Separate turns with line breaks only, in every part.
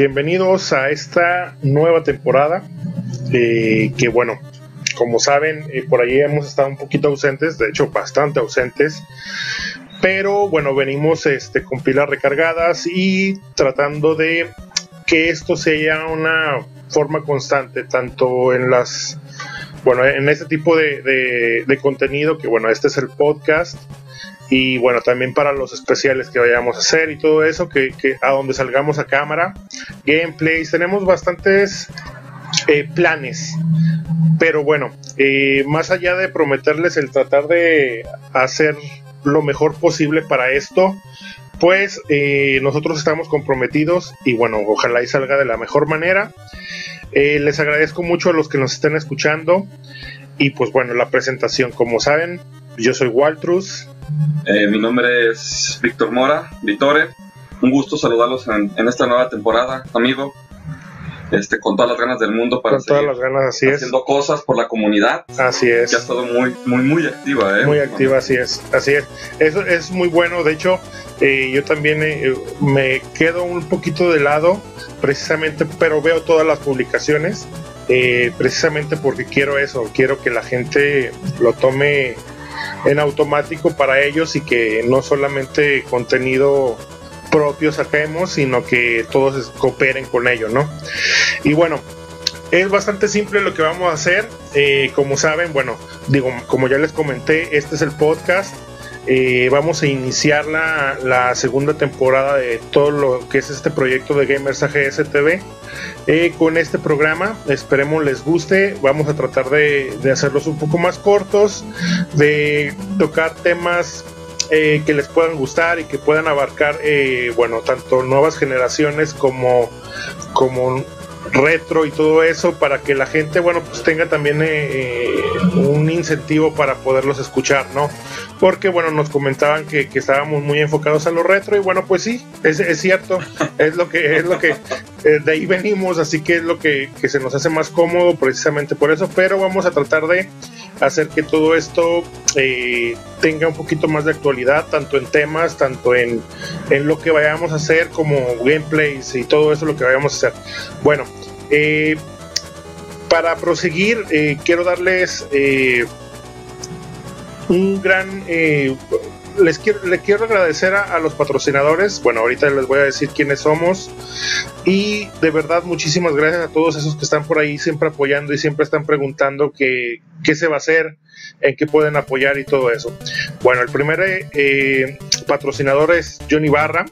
bienvenidos a esta nueva temporada. Eh, que bueno, como saben, eh, por allí hemos estado un poquito ausentes, de hecho bastante ausentes. Pero bueno, venimos este, con pilas recargadas y tratando de que esto sea una forma constante, tanto en las, bueno, en este tipo de, de contenido, que bueno, este es el podcast, y bueno, también para los especiales que vayamos a hacer y todo eso, que, a donde salgamos a cámara, gameplays, tenemos bastantes eh, planes. Pero bueno, eh, más allá de prometerles el tratar de hacer lo mejor posible para esto, pues eh, nosotros estamos comprometidos y bueno, ojalá y salga de la mejor manera. les agradezco mucho a los que nos estén escuchando y pues bueno, la presentación, como saben, yo soy Waltrus,
eh, mi nombre es Víctor Mora, Vitore. Un gusto saludarlos en, esta nueva temporada, amigo. Este, con todas las ganas del mundo para
con todas las ganas, así
haciendo cosas por la comunidad.
Así es.
Que ha estado muy, muy, muy activa, ¿eh?
Muy activa, así es. Así es. Eso es muy bueno. De hecho, eh, yo también eh, me quedo un poquito de lado, precisamente, pero veo todas las publicaciones, precisamente porque quiero eso. Quiero que la gente lo tome en automático para ellos y que no solamente contenido propio saquemos, sino que todos cooperen con ello, ¿no? Y bueno, es bastante simple lo que vamos a hacer. Eh, como saben, bueno, digo, como ya les comenté, este es el podcast. Eh, vamos a iniciar la, segunda temporada de todo lo que es este proyecto de Gamers AGS TV. Eh, con este programa. Esperemos les guste. Vamos a tratar de, hacerlos un poco más cortos, de tocar temas eh, que les puedan gustar y que puedan abarcar, bueno, tanto nuevas generaciones como, como retro y todo eso para que la gente, bueno, pues tenga también un incentivo para poderlos escuchar, ¿no? Porque, bueno, nos comentaban que, estábamos muy enfocados a lo retro y bueno, pues sí, es, es cierto, es lo que, es lo que, eh, de ahí venimos, así que es lo que, que se nos hace más cómodo precisamente por eso, pero vamos a tratar de hacer que todo esto tenga un poquito más de actualidad, tanto en temas, tanto en, en, lo que vayamos a hacer, como gameplays y todo eso lo que vayamos a hacer. Bueno, eh, para proseguir, eh, quiero darles eh, un gran... les quiero, le quiero agradecer a, los patrocinadores. Bueno, ahorita les voy a decir quiénes somos. Y de verdad, muchísimas gracias a todos esos que están por ahí siempre apoyando y siempre están preguntando qué, qué se va a hacer, en qué pueden apoyar y todo eso. Bueno, el primer patrocinador es Johnny Barra.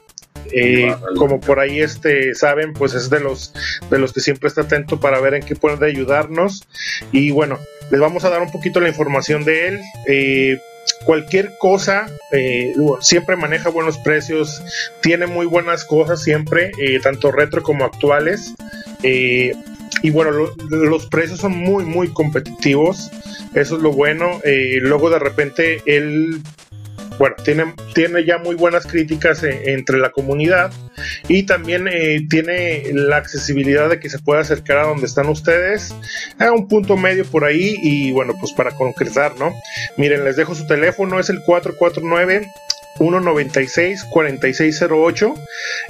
Eh, como por ahí este saben, pues es de los de los que siempre está atento para ver en qué puede ayudarnos. Y bueno, les vamos a dar un poquito la información de él. Eh, cualquier cosa, eh, siempre maneja buenos precios, tiene muy buenas cosas siempre, tanto retro como actuales. y bueno, los precios son muy, muy competitivos. Eso es lo bueno. luego de repente él bueno, tiene, tiene ya muy buenas críticas eh, entre la comunidad y también eh, tiene la accesibilidad de que se pueda acercar a donde están ustedes a un punto medio por ahí y bueno, pues para concretar, ¿no? Miren, les dejo su teléfono, es el 449 196 4608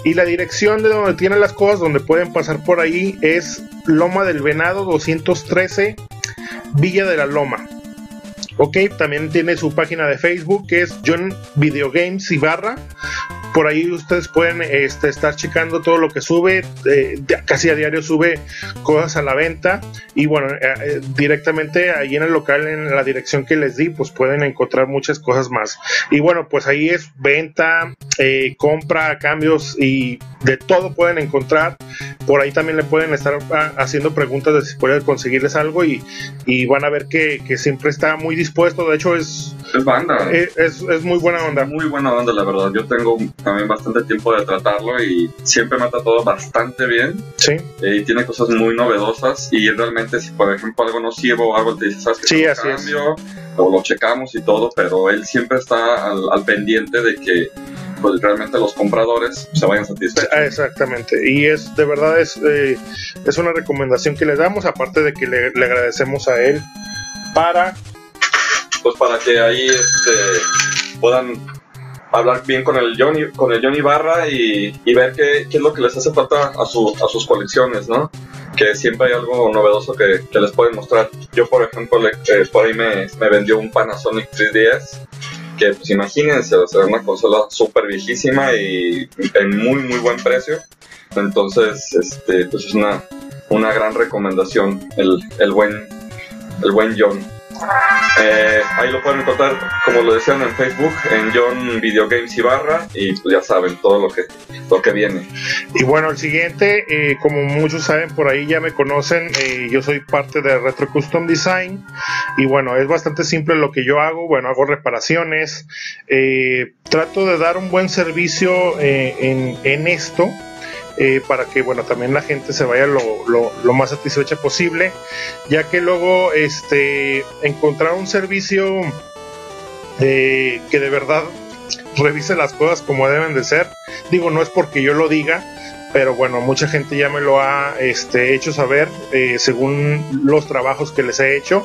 y la dirección de donde tienen las cosas donde pueden pasar por ahí es Loma del Venado 213 Villa de la Loma Ok, también tiene su página de Facebook que es John Video Games Ibarra. Por ahí ustedes pueden este, estar checando todo lo que sube. Eh, casi a diario sube cosas a la venta. Y bueno, eh, eh, directamente ahí en el local, en la dirección que les di, pues pueden encontrar muchas cosas más. Y bueno, pues ahí es venta, compra, cambios y de todo pueden encontrar. Por ahí también le pueden estar ah, haciendo preguntas de si pueden conseguirles algo y, van a ver que, siempre está muy dispuesto. De hecho, es,
es banda.
Eh, es, muy buena onda.
Muy buena onda, la verdad. Yo tengo también bastante tiempo de tratarlo y siempre mata todo bastante bien.
Sí.
Eh, y tiene cosas muy novedosas y realmente si por ejemplo algo no sirve o algo te dice, ¿sabes que
sí, así cambio?
O lo checamos y todo, pero él siempre está al, al pendiente de que pues realmente los compradores se vayan satisfechos.
Ah, exactamente, y es de verdad es, eh, es una recomendación que le damos, aparte de que le, agradecemos a él para...
Pues para que ahí este, puedan hablar bien con el Johnny, con el Johnny Barra y, ver qué, qué, es lo que les hace falta a, su, a sus colecciones, ¿no? Que siempre hay algo novedoso que, que les pueden mostrar. Yo, por ejemplo, le, eh, por ahí me, me, vendió un Panasonic 3DS, que pues imagínense, o sea, una consola súper viejísima y en muy, muy buen precio. Entonces, este, pues es una, una gran recomendación el, el buen, el buen John. Eh, ahí lo pueden encontrar, como lo decían en Facebook, en John Video Games y pues ya saben todo lo que, lo que viene.
Y bueno, el siguiente, eh, como muchos saben, por ahí ya me conocen, eh, yo soy parte de Retro Custom Design, y bueno, es bastante simple lo que yo hago, bueno, hago reparaciones, trato de dar un buen servicio en, en esto, eh, para que bueno también la gente se vaya lo, lo, más satisfecha posible ya que luego este encontrar un servicio eh, que de verdad revise las cosas como deben de ser digo no es porque yo lo diga pero bueno, mucha gente ya me lo ha este, hecho saber eh, según los trabajos que les he hecho.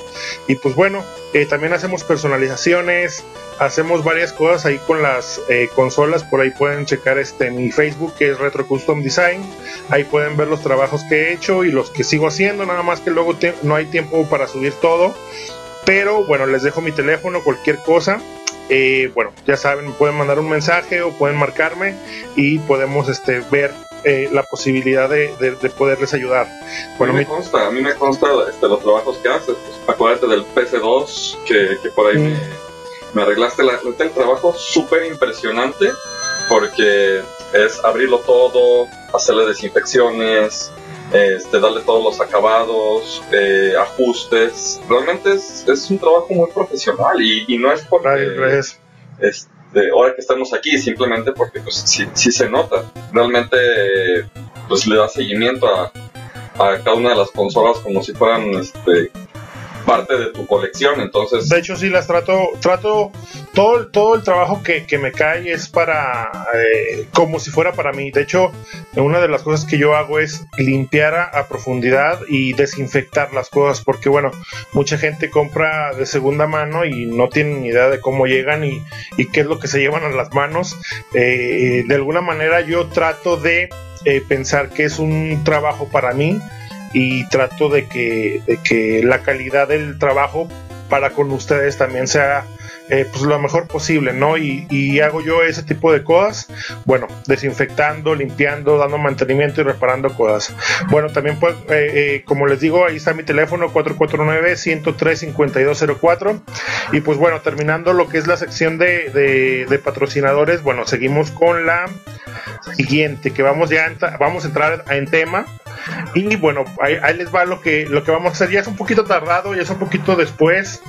Y pues bueno, eh, también hacemos personalizaciones, hacemos varias cosas ahí con las eh, consolas. Por ahí pueden checar este mi Facebook que es Retro Custom Design. Ahí pueden ver los trabajos que he hecho y los que sigo haciendo. Nada más que luego no hay tiempo para subir todo. Pero bueno, les dejo mi teléfono, cualquier cosa. bueno, ya saben, pueden mandar un mensaje o pueden marcarme y podemos este, ver eh, la posibilidad de, poderles ayudar.
Bueno, a mí me consta, a mí me consta este, los trabajos que haces. Pues, acuérdate del PC2 que, por ahí me, mm. arreglaste la, el trabajo súper impresionante porque es abrirlo todo, hacerle desinfecciones, este, darle todos los acabados, eh, ajustes. Realmente es, es, un trabajo muy profesional y, y no es porque... Es, ahora que estamos aquí, simplemente porque pues sí, sí se nota. Realmente pues le da seguimiento a, a cada una de las consolas como si fueran este, parte de tu colección, entonces...
De hecho, sí las trato, trato, todo, todo el trabajo que, me cae es para, eh, como si fuera para mí. De hecho, una de las cosas que yo hago es limpiar a, profundidad y desinfectar las cosas, porque bueno, mucha gente compra de segunda mano y no tienen ni idea de cómo llegan y, qué es lo que se llevan a las manos. Eh, de alguna manera yo trato de eh, pensar que es un trabajo para mí y trato de que, de que la calidad del trabajo para con ustedes también sea eh, pues lo mejor posible, ¿no? Y, hago yo ese tipo de cosas, bueno, desinfectando, limpiando, dando mantenimiento y reparando cosas. Bueno, también pues, eh, eh, como les digo, ahí está mi teléfono 449-103-5204 y pues bueno, terminando lo que es la sección de, de patrocinadores, bueno, seguimos con la siguiente, que vamos ya vamos a entrar en tema. Y bueno, ahí, les va lo que, lo que vamos a hacer. Ya es un poquito tardado, ya es un poquito después.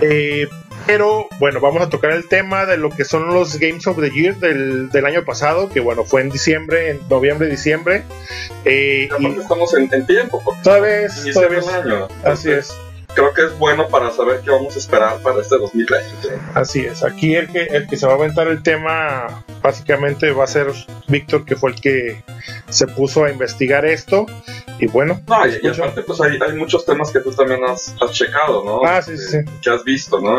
Eh, pero bueno, vamos a tocar el tema de lo que son los Games of the Year del, del año pasado, que bueno, fue en diciembre, en noviembre, diciembre.
Eh, y estamos en, tiempo.
Todavía es, año. Así es
creo que es bueno para saber qué vamos a esperar para este 2020.
Así es, aquí el que, el que se va a aventar el tema básicamente va a ser Víctor, que fue el que se puso a investigar esto. Y bueno.
No, y, aparte, pues hay, hay, muchos temas que tú también has, has checado, ¿no?
Ah, sí, sí.
Que has visto, ¿no?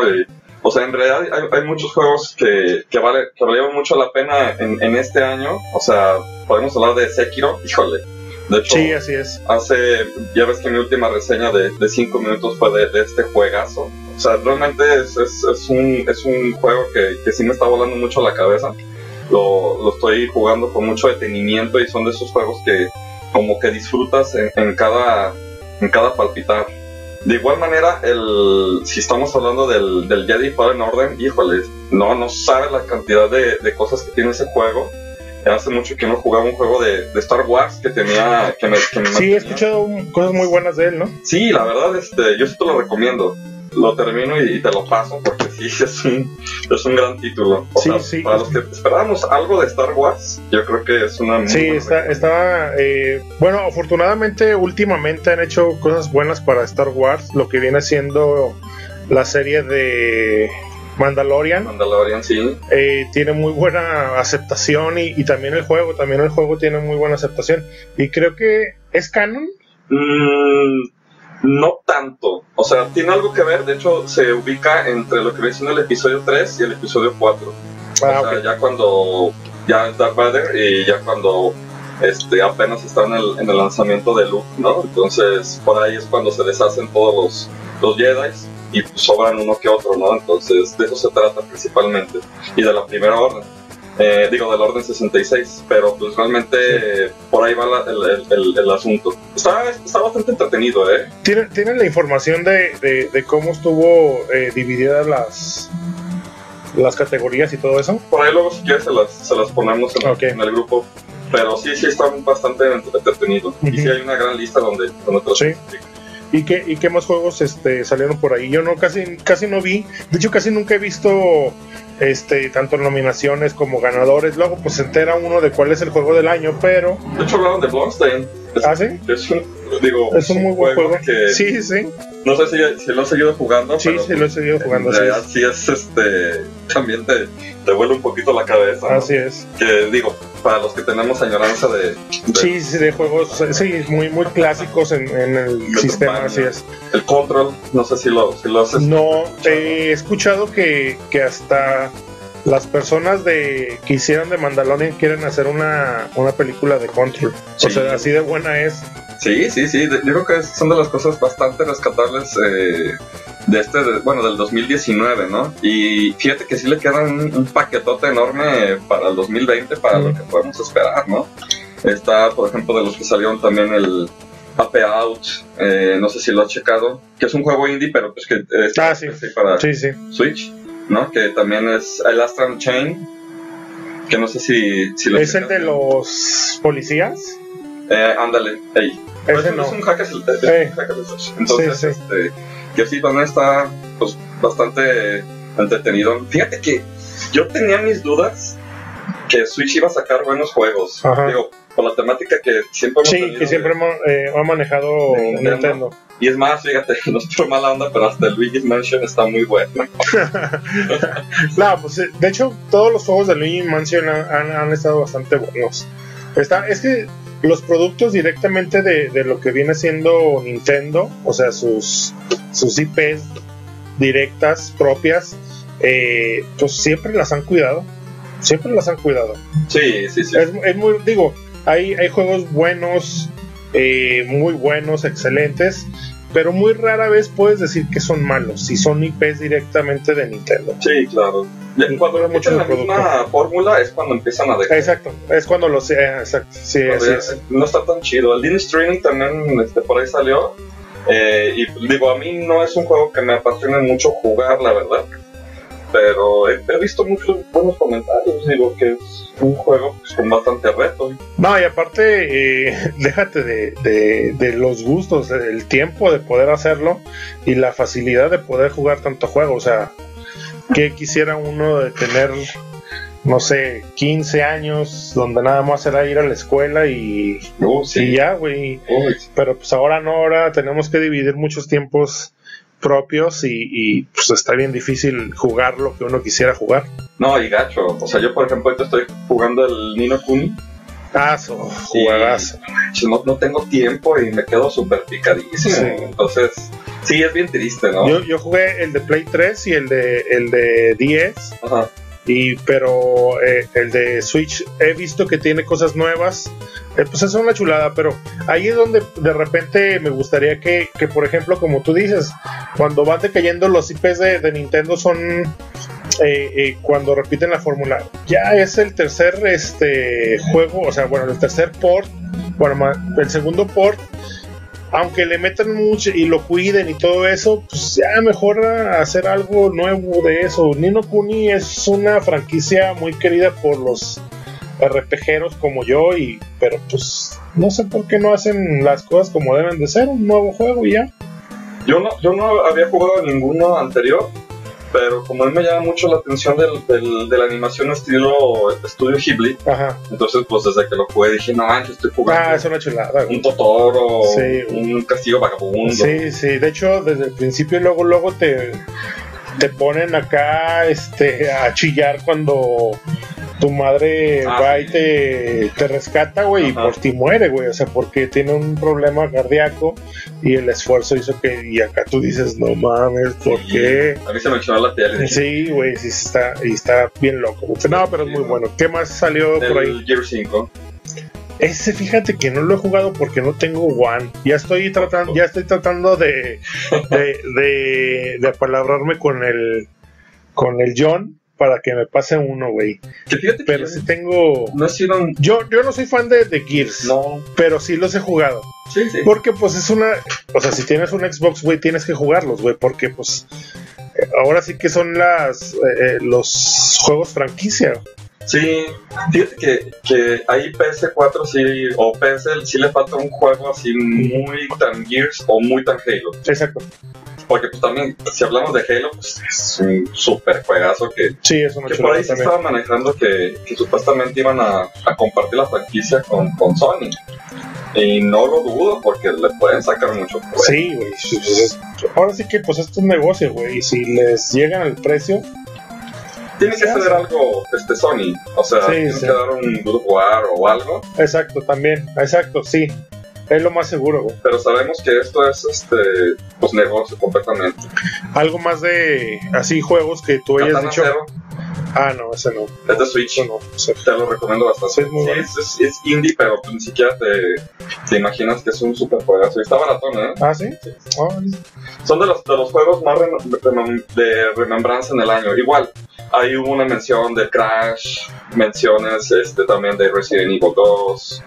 o sea, en realidad hay, hay muchos juegos que, que, vale, que valieron mucho la pena en, en este año. O sea, podemos hablar de Sekiro, híjole de hecho,
sí, así es.
Hace, ya ves que mi última reseña de 5 minutos fue de, este juegazo. O sea, realmente es, es, es, un, es un juego que, que sí me está volando mucho la cabeza. Lo, lo, estoy jugando con mucho detenimiento y son de esos juegos que como que disfrutas en, en cada, en cada palpitar. De igual manera, el, si estamos hablando del, del Jedi Fallen Order, híjole, no, no sabe la cantidad de, de cosas que tiene ese juego hace mucho que no jugaba un juego de, Star Wars que tenía que me,
sí he escuchado cosas muy buenas de él no
sí la verdad este yo sí te lo recomiendo. Lo termino y, te lo paso porque sí es un es un gran título.
Sí, sí,
para los que esperábamos algo de Star Wars yo creo que es una
sí está, estaba eh, bueno afortunadamente últimamente han hecho cosas buenas para Star Wars lo que viene siendo la serie de Mandalorian.
Mandalorian, sí.
Eh, tiene muy buena aceptación y, también el juego, también el juego tiene muy buena aceptación. Y creo que es canon.
Mm, no tanto. O sea, tiene algo que ver, de hecho se ubica entre lo que viene siendo el episodio 3 y el episodio 4. Ah, o sea, ya cuando ya Darth Vader y ya cuando este, apenas está en el, en el lanzamiento de Luke, ¿no? Entonces por ahí es cuando se deshacen todos los, los Jedi y pues, sobran uno que otro, ¿no? Entonces de eso se trata principalmente y de la primera orden. Eh, digo, del orden 66, pero pues realmente por ahí va el, el, el, asunto. Está, está, bastante entretenido, ¿eh?
¿Tienen, la información de, de, cómo estuvo eh, divididas las, las categorías y todo eso?
Por ahí luego si quieres se las, se las ponemos en, en el grupo. Pero sí, sí está bastante entretenido. Y sí hay una gran lista donde, donde sí.
¿Y qué, ¿Y qué más juegos este, salieron por ahí? Yo no casi, casi no vi. De hecho, casi nunca he visto este, tanto nominaciones como ganadores. Luego, pues se entera uno de cuál es el juego del año, pero.
De hecho, hablaron de Bloodstain.
¿Ah, sí?
Es un, digo,
es un muy buen juego.
Que
sí, sí.
No sé si, si, lo he seguido jugando.
Sí, sí, lo he seguido jugando.
sí, es, este. También te, te vuela un poquito la cabeza.
Así es.
Que digo, para los que tenemos añoranza de.
sí, sí, de juegos, sí, muy, muy clásicos en, en el sistema, así es.
El Control, no sé si lo, si lo haces.
No, he escuchado que, que hasta las personas de que hicieron de Mandalorian quieren hacer una, una película de Control. O sea, así de buena es.
Sí, sí, sí. Yo creo que son de las cosas bastante rescatables eh, de este, bueno, del 2019, ¿no? Y fíjate que sí le queda un, paquetote enorme para el 2020, para lo que podemos esperar, ¿no? Está, por ejemplo, de los que salieron también el Up Out, eh, no sé si lo has checado, que es un juego indie, pero pues que está
ah, sí.
para
sí, sí.
Switch. ¿No? Que también es el Astral Chain, que no sé si, si
lo ¿Es el de los policías?
Eh, ándale, ahí.
Pues no.
es un hack Entonces, este, que sí, también está pues, bastante entretenido. Fíjate que yo tenía mis dudas que Switch iba a sacar buenos juegos. Digo, por la temática que siempre hemos
Sí, que siempre eh, ha manejado Nintendo.
Y es más, fíjate, no es por mala onda, pero hasta el Luigi's Mansion está muy bueno.
no, pues eh, de hecho, todos los juegos de Luigi's Mansion han, estado bastante buenos. Está, es que los productos directamente de, de, lo que viene siendo Nintendo, o sea, sus, sus IPs directas, propias, eh, pues siempre las han cuidado. Siempre las han cuidado.
Sí, sí, sí.
Es, es muy, digo, hay, hay juegos buenos, eh, muy buenos, excelentes, pero muy rara vez puedes decir que son malos, si son IPs directamente de Nintendo.
Sí, claro. Cuando mucho la misma fórmula es cuando empiezan a dejar.
Exacto, es cuando lo sea, exacto. Sí,
No está tan chido. El Dean Streaming también este, por ahí salió. Eh, y digo, a mí no es un juego que me apasione mucho jugar, la verdad. Pero he, visto muchos buenos comentarios. Digo que es un juego pues, con bastante reto.
No, y aparte, eh, déjate de, de, los gustos, el tiempo de poder hacerlo y la facilidad de poder jugar tanto juego. O sea, que quisiera uno de tener, no sé, 15 años donde nada más era ir a la escuela y,
uh,
y ya, güey. Pero pues ahora no, ahora tenemos que dividir muchos tiempos propios y, pues está bien difícil jugar lo que uno quisiera jugar.
No, y gacho. O sea, yo por ejemplo ahorita estoy jugando el Nino Kuni.
Jugadas.
No, no, tengo tiempo y me quedo súper picadísimo. Entonces, sí, es bien triste, ¿no?
Yo, yo jugué el de Play 3 y el de, el de 10. Ajá y pero eh, el de Switch he visto que tiene cosas nuevas. Eh, pues es una chulada pero ahí es donde de repente me gustaría que, que por ejemplo como tú dices cuando van decayendo los IPs de, Nintendo son eh, cuando repiten la fórmula. Ya es el tercer este juego o sea bueno el tercer port bueno el segundo port aunque le metan mucho y lo cuiden y todo eso, pues ya mejor hacer algo nuevo de eso. Nino Kuni es una franquicia muy querida por los RPGeros como yo, y pero pues no sé por qué no hacen las cosas como deben de ser, un nuevo juego y ya.
Yo no, yo no había jugado ninguno anterior, pero como a mí me llama mucho la atención del, del, de la animación estilo estudio Ghibli,
Ajá.
entonces pues desde que lo jugué dije, no manches, estoy jugando.
Ah, es una chulada.
Un Totoro, un castillo vagabundo.
Sí, sí, de hecho desde el principio luego, luego te, te ponen acá este, a chillar cuando tu madre
Ah,
va y te, te rescata, güey, y por ti muere, güey. O sea, porque tiene un problema cardíaco y el esfuerzo hizo que. Y acá tú dices, no mames, ¿por qué?
A mí se me echó la dije,
Sí, güey, sí está, y está bien loco. No, pero es muy bueno. ¿Qué más salió por ahí?
Gear 5.
Ese, fíjate que no lo he jugado porque no tengo One. Ya estoy tratando, ya estoy tratando de, de, de, de apalabrarme con el, con el John para que me pase uno, güey. Pero sí tengo.
no ha sido un...
Yo, yo no soy fan de, de Gears,
No.
pero sí los he jugado.
Sí, sí.
Porque pues es una... O sea, si tienes un Xbox, güey, tienes que jugarlos, güey, porque pues... eh, Ahora sí que son las eh, eh, los juegos franquicia.
Sí, fíjate que, que ahí PS4 sí, o PS sí le falta un juego así muy tan Gears o muy tan Halo.
Exacto.
Porque pues también, si hablamos de Halo, pues es un super juegagazo que,
Sí, es una
que por ahí se estaba manejando que, que supuestamente iban a, a compartir la franquicia con, con Sony. Y no lo dudo porque le pueden sacar mucho. provecho.
Sí, güey. Ahora sí que pues esto es un negocio, güey. Y si les llegan al precio,
Tiene que
se
ceder
hace.
algo este Sony. O sea,
Sí,
tiene
sí.
que dar un God of War o algo.
exacto, también. Exacto, sí. Es lo más seguro, güey.
Pero sabemos que esto es este pues negocio completamente.
Algo más de así juegos que tú hayas
Katana
dicho.
Zero
Ah, no, ese no.
es de Switch.
No.
Te lo recomiendo bastante.
Sí, es muy bueno.
es, es- es indie, pero ni siquiera te, te imaginas que es un super juegazo. Está baratón, ¿eh?
Ah, sí. Ah,
Son de los, de los juegos más de remembranza en el año. Igual, hay una mención de Crash, menciones este, también de Resident Evil 2.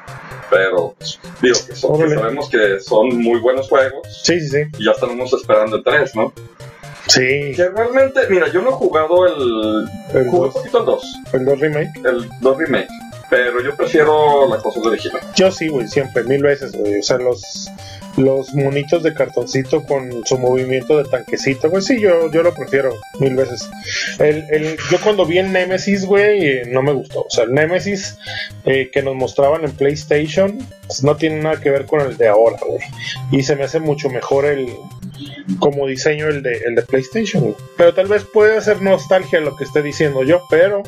Pero, digo, que, son- que sabemos que son muy buenos juegos.
sí, sí, sí.
Y ya estamos esperando el 3, ¿no?
Sí.
Que realmente, mira, yo no he jugado el.
El
Jugué un
2
poquito el 2,
el 2 remake.
el 2 remake. Pero yo prefiero la consola original.
Yo sí, güey, siempre, mil veces, güey. O sea, los, los monitos de cartoncito con su movimiento de tanquecito, güey, sí, yo, yo lo prefiero mil veces. El, el, yo cuando vi el Nemesis, güey, eh, no me gustó. O sea, el Nemesis eh, que nos mostraban en PlayStation pues, no tiene nada que ver con el de ahora, güey. Y se me hace mucho mejor el como diseño el de, el de PlayStation. Pero tal vez puede ser nostalgia lo que esté diciendo yo, pero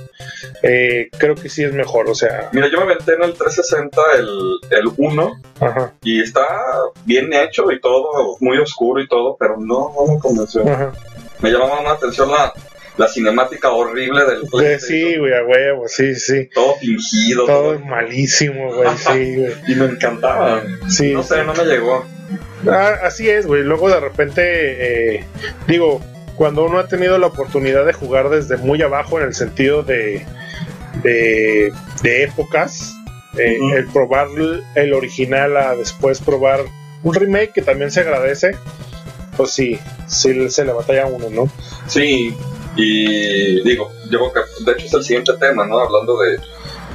eh, creo que sí es mejor. O sea,
Mira, yo me aventé en el 360 el, el 1
ajá,
y está bien hecho y todo, muy oscuro y todo, pero no, no me convenció.
ajá.
Me llamaba más la atención la, la cinemática horrible del
De,
PlayStation.
sí, güey, a huevo, sí, sí.
Todo fingido,
Todo malísimo, güey, sí, güey.
Y me encantaba.
Sí,
no sé,
sí.
no me llegó.
Ah, así es, güey. Luego de repente, eh, digo, cuando uno ha tenido la oportunidad de jugar desde muy abajo en el sentido de, de, de épocas, eh, el probar el original a después probar un remake que también se agradece, pues sí, sí se le batalla a uno, ¿no?
Sí, y digo, yo creo que de hecho es el siguiente tema, ¿no? Hablando de,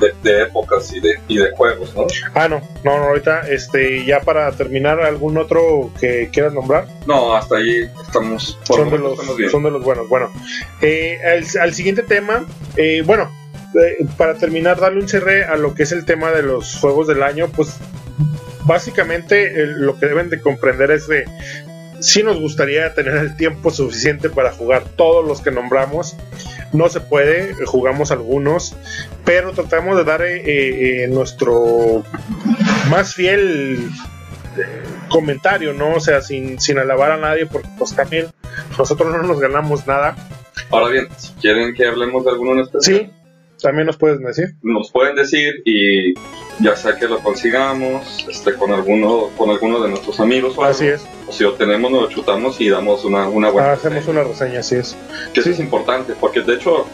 de, de épocas y de, y de juegos, ¿no?
Ah, no, no, no, ahorita, este, ya para terminar, ¿algún otro que quieras nombrar?
No, hasta ahí estamos. Por
son de, los,
estamos bien.
son de los buenos. Bueno, eh, al, al siguiente tema, eh, bueno, eh, para terminar, darle un cierre a lo que es el tema de los juegos del año, pues básicamente el- lo que deben de comprender es de si nos gustaría tener el tiempo suficiente para jugar todos los que nombramos. No se puede, eh, jugamos algunos, pero tratamos de dar eh, eh, nuestro más fiel eh, comentario, ¿no? O sea, sin, sin alabar a nadie, porque pues también nosotros no nos ganamos nada.
Ahora bien, si quieren que hablemos de alguno en especial,
Sí, también nos puedes decir.
nos pueden decir y ya sea que lo consigamos este, con alguno con alguno de nuestros amigos o algo,
Así es,
o si lo tenemos, nos lo chutamos y damos una, una buena
hacemos
reseña.
una reseña, así es.
que eso
sí.
es importante, porque de hecho,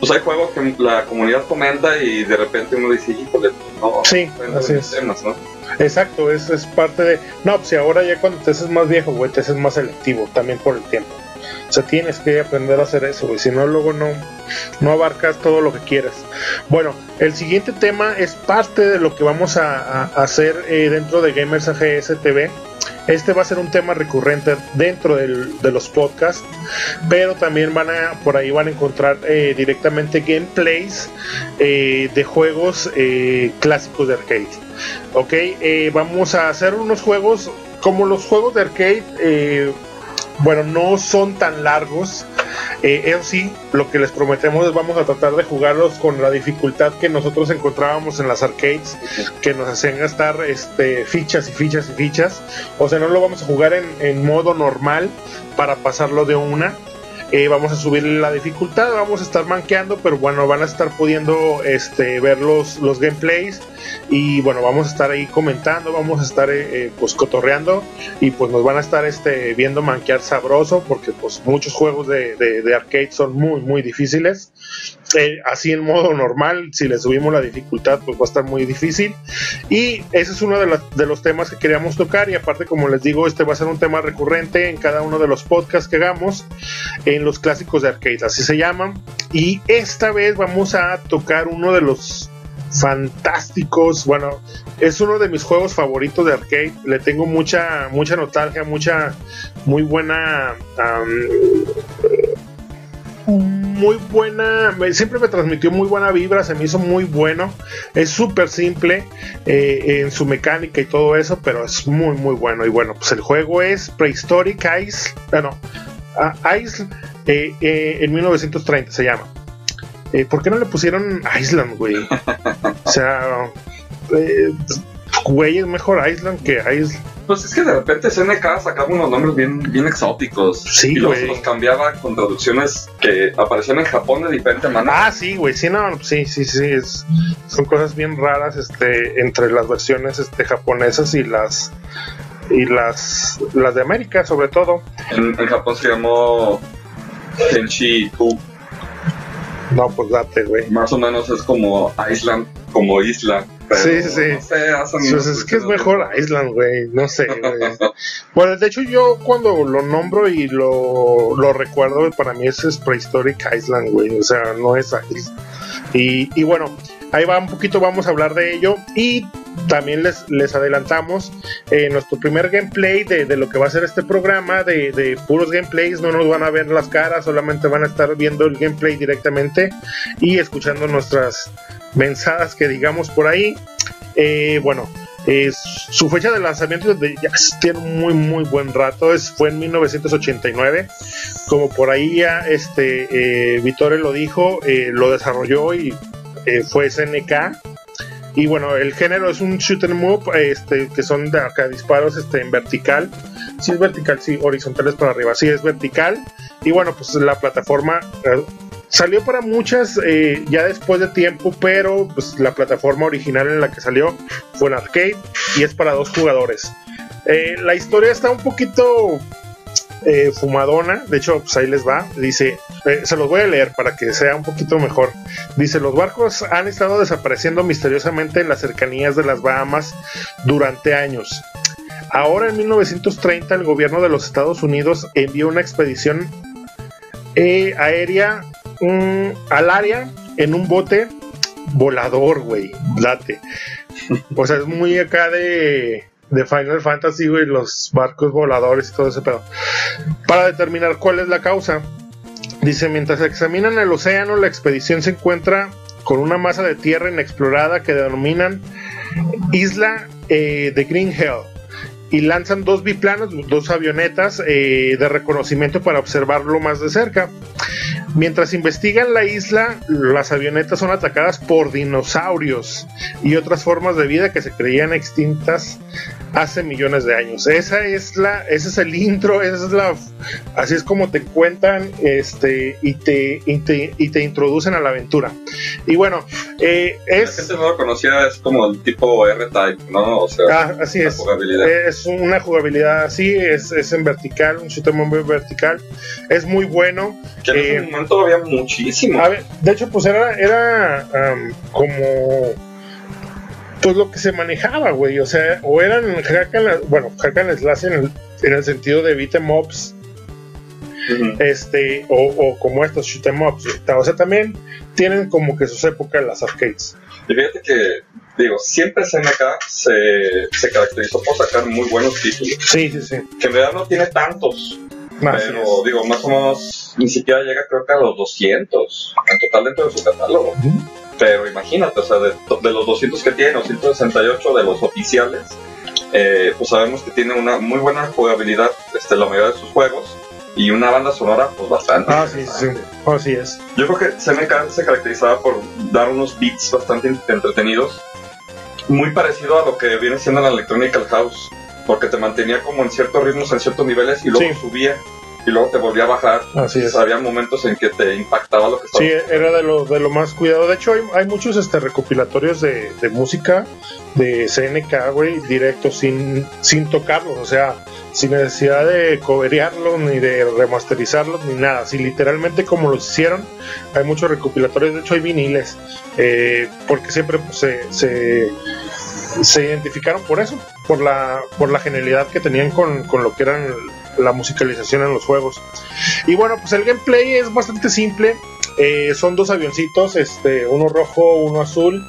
pues hay juegos que la comunidad comenta y de repente uno dice, híjole, no,
Sí,
no
así es.
temas, ¿no?
Exacto, es, es parte de... No, pues si ahora ya cuando te haces más viejo, güey, te haces más selectivo también por el tiempo. O sea, tienes que aprender a hacer eso, güey. Si no, luego no, no abarcas todo lo que quieras. Bueno, el siguiente tema es parte de lo que vamos a, hacer eh, dentro de Gamers AGS TV. Este va a ser un tema recurrente dentro de los podcasts, pero también van a, por ahí van a encontrar eh, directamente gameplays eh, de juegos clásicos de arcade. Ok, vamos a hacer unos juegos como los juegos de arcade. Bueno, no son tan largos. Eh, eso sí, lo que les prometemos es vamos a tratar de jugarlos con la dificultad que nosotros encontrábamos en las arcades, que nos hacían gastar este, fichas y fichas y fichas. O sea, no lo vamos a jugar en, en modo normal para pasarlo de una eh, vamos a subir la dificultad, vamos a estar manqueando, pero bueno, van a estar pudiendo este, ver los, los gameplays y bueno, vamos a estar ahí comentando, vamos a estar eh, eh, pues cotorreando y pues nos van a estar este, viendo manquear sabroso porque pues muchos juegos de, de, arcade son muy muy difíciles. así en modo normal, si le subimos la dificultad pues va a estar muy difícil y ese es uno de, de los temas que queríamos tocar y aparte como les digo, este va a ser un tema recurrente en cada uno de los podcasts que hagamos en los clásicos de arcade, así se llaman. Y esta vez vamos a tocar uno de los fantásticos, bueno, es uno de mis juegos favoritos de arcade, le tengo mucha mucha nostalgia, mucha muy buena muy buena, siempre me transmitió muy buena vibra, se me hizo muy bueno, es súper simple eh, en su mecánica y todo eso, pero es muy muy bueno. Y bueno, pues el juego es Prehistoric Ice, bueno, Ice en 1930 se llama. Eh, ¿Por qué no le pusieron Island, güey? o sea, güey, es mejor Island que Island.
Pues es que de repente SNK sacaba unos nombres bien, bien exóticos.
Sí,
y los, los, cambiaba con traducciones que aparecían en Japón de diferente manera.
Ah, sí, güey. Sí, no, sí, sí, sí. son cosas bien raras este, entre las versiones este, japonesas y las y las, las de América, sobre todo.
En, Japón se llamó Tenchi Tu.
No, pues date, güey.
Más o menos es como Island, como isla.
sí, sí. No sé, pues es que es mejor Island, güey. No sé, bueno, de hecho, yo cuando lo nombro y lo, lo recuerdo, para mí es, es Prehistoric Island, güey. O sea, no es Island. Y, y bueno, ahí va un poquito, vamos a hablar de ello. Y también les, les adelantamos eh, nuestro primer gameplay de, lo que va a ser este programa de, puros gameplays. No nos van a ver las caras, solamente van a estar viendo el gameplay directamente y escuchando nuestras mensadas que digamos por ahí. Eh, bueno, su fecha de lanzamiento de, ya tiene muy muy buen rato, es, fue en 1989. Como por ahí ya este, eh, Vittorio lo dijo, lo desarrolló y fue SNK y bueno, el género es un shoot and move, este, que son de acá disparos este, en vertical. Si es vertical, sí, horizontales para arriba, sí es vertical. Y bueno, pues la plataforma eh, salió para muchas eh, ya después de tiempo, pero pues la plataforma original en la que salió fue en arcade y es para dos jugadores. Eh, la historia está un poquito eh, fumadona, de hecho, pues ahí les va, dice, eh, se los voy a leer para que sea un poquito mejor. Dice, los barcos han estado desapareciendo misteriosamente en las cercanías de las Bahamas durante años. Ahora en 1930 el gobierno de los Estados Unidos envió una expedición eh, aérea al área en un bote volador, güey, late. O sea, es muy acá de de Final Fantasy, güey, los barcos voladores y todo ese pedo. Para determinar cuál es la causa. Dice, mientras examinan el océano, la expedición se encuentra con una masa de tierra inexplorada que denominan Isla eh, de Green Hell y lanzan dos biplanos, dos avionetas eh, de reconocimiento para observarlo más de cerca. Mientras investigan la isla, las avionetas son atacadas por dinosaurios y otras formas de vida que se creían extintas hace millones de años. Esa es la, ese es el intro, esa es la, así es como te cuentan, este, y te, y te, introducen a la aventura. Y bueno, eh, es.
Gente no lo conocía, es como el tipo R-Type, ¿no? O sea,
ah, así es. Es una jugabilidad así, es, es en vertical, un shooter muy vertical. Es muy bueno.
Que en ese eh, momento había muchísimo.
de hecho, pues era, era como pues lo que se manejaba, güey. O sea, o eran hack and, bueno, hack and slash en el, en el sentido de beat em ups. Este, o, o, como estos shoot em ups. O sea, también tienen como que sus épocas las arcades.
Y fíjate que, digo, siempre SNK se, se caracterizó por sacar muy buenos títulos.
Sí, sí, sí.
Que en realidad no tiene tantos. Pero, digo, más o menos ni siquiera llega, creo que a los 200 en total dentro de su catálogo. Pero imagínate, o sea, de, los 200 que tiene, 268 de los oficiales, eh, pues sabemos que tiene una muy buena jugabilidad este, la mayoría de sus juegos. y una banda sonora pues bastante.
Ah, sí, sí, así es.
Yo creo que CMK se caracterizaba por dar unos beats bastante entretenidos, muy parecido a lo que viene siendo la Electronical House, porque te mantenía como en ciertos ritmos, en ciertos niveles y luego subía y luego te volvía a bajar.
Así es.
Había momentos en que te impactaba lo que estaba.
Sí, era de lo, de lo más cuidado. De hecho, hay, hay muchos este, recopilatorios de, de música de CNK, güey, directo, sin, sin tocarlos. O sea, sin necesidad de coberearlos, ni de remasterizarlos, ni nada. Así literalmente como los hicieron, hay muchos recopilatorios, de hecho hay viniles, eh, porque siempre pues, se, se, se, identificaron por eso, por la, por la genialidad que tenían con, con lo que eran la musicalización en los juegos. Y bueno, pues el gameplay es bastante simple. Eh, son dos avioncitos, este, uno rojo, uno azul.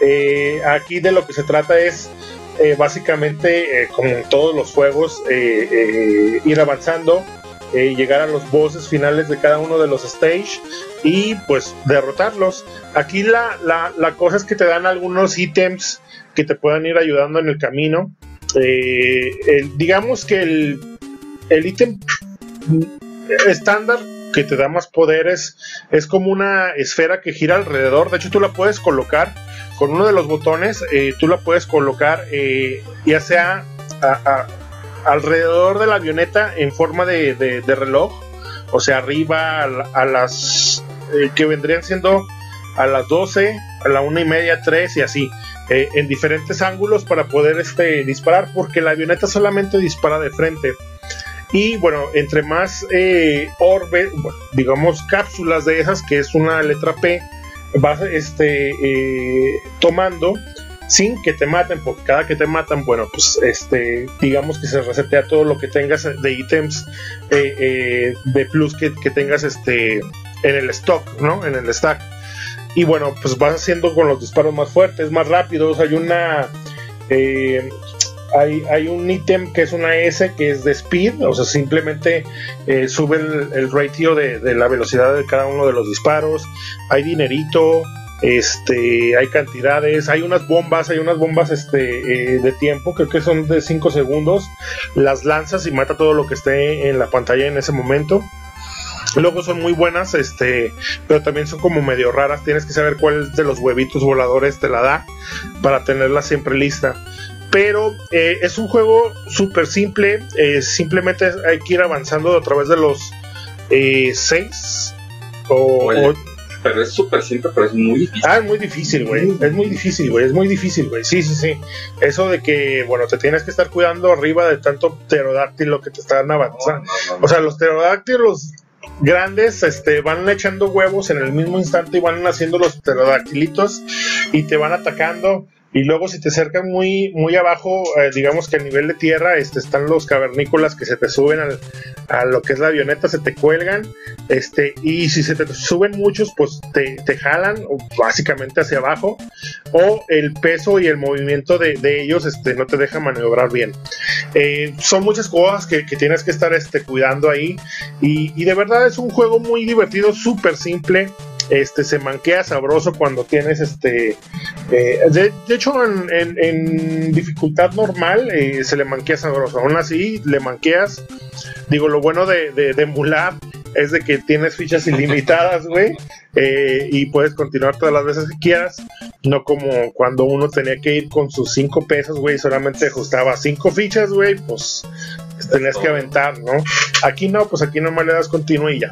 Eh, aquí de lo que se trata es eh, básicamente, como en todos los juegos, ir avanzando, llegar a los bosses finales de cada uno de los stage y pues derrotarlos. Aquí la, la, la cosa es que te dan algunos ítems que te puedan ir ayudando en el camino. digamos que el, el ítem estándar que te da más poderes es como una esfera que gira alrededor. De hecho, tú la puedes colocar con uno de los botones eh, tú la puedes colocar eh, ya sea alrededor de la avioneta en forma de, reloj, o sea, arriba a, las eh, que vendrían siendo a las 12, a la una y media, 3 y así, en diferentes ángulos para poder este, disparar, porque la avioneta solamente dispara de frente. Y bueno, entre más orbe, digamos cápsulas de esas, que es una letra P, vas este, eh, tomando sin que te maten, porque cada que te matan, bueno, pues este, digamos que se resetea todo lo que tengas de ítems eh, eh, de plus que, tengas este, en el stock, ¿no? En el stack. Y bueno, pues vas haciendo con los disparos más fuertes, más rápidos. Hay una hay, un ítem que es una S que es de speed, o sea, simplemente eh, sube el, ratio de, la velocidad de cada uno de los disparos. Hay dinerito, este, hay cantidades, hay unas bombas, hay unas bombas este, eh, de tiempo, creo que son de 5 segundos. Las lanzas y mata todo lo que esté en la pantalla en ese momento. Luego son muy buenas, este, pero también son como medio raras. Tienes que saber cuál de los huevitos voladores te la da para tenerla siempre lista pero eh, es un juego súper simple, eh, simplemente hay que ir avanzando a través de los eh, seis o,
pero es súper simple, pero es muy difícil.
Ah, es muy difícil, güey. Es muy difícil, güey. Es muy difícil, güey. Sí, sí, sí. Eso de que, bueno, te tienes que estar cuidando arriba de tanto pterodáctilo que te están avanzando. o sea, los pterodáctilos grandes este, van echando huevos en el mismo instante y van haciendo los pterodáctilitos y te van atacando. Y luego si te acercan muy, muy abajo, eh, digamos que a nivel de tierra, este, están los cavernícolas que se te suben a lo que es la avioneta, se te cuelgan, este, y si se te suben muchos, pues te, te jalan básicamente hacia abajo, o el peso y el movimiento de, ellos este, no te deja maniobrar bien. Eh, son muchas cosas que, tienes que estar este, cuidando ahí, y, y de verdad es un juego muy divertido, súper simple este se manquea sabroso cuando tienes este eh, de, hecho en, dificultad normal eh, se le manquea sabroso. Aún así le manqueas. Digo lo bueno de, de, emular es de que tienes fichas ilimitadas güey eh, y puedes continuar todas las veces que quieras. No como cuando uno tenía que ir con sus cinco pesos güey solamente ajustaba cinco fichas güey pues tenías que aventar no aquí no pues aquí nomás le das continuo y ya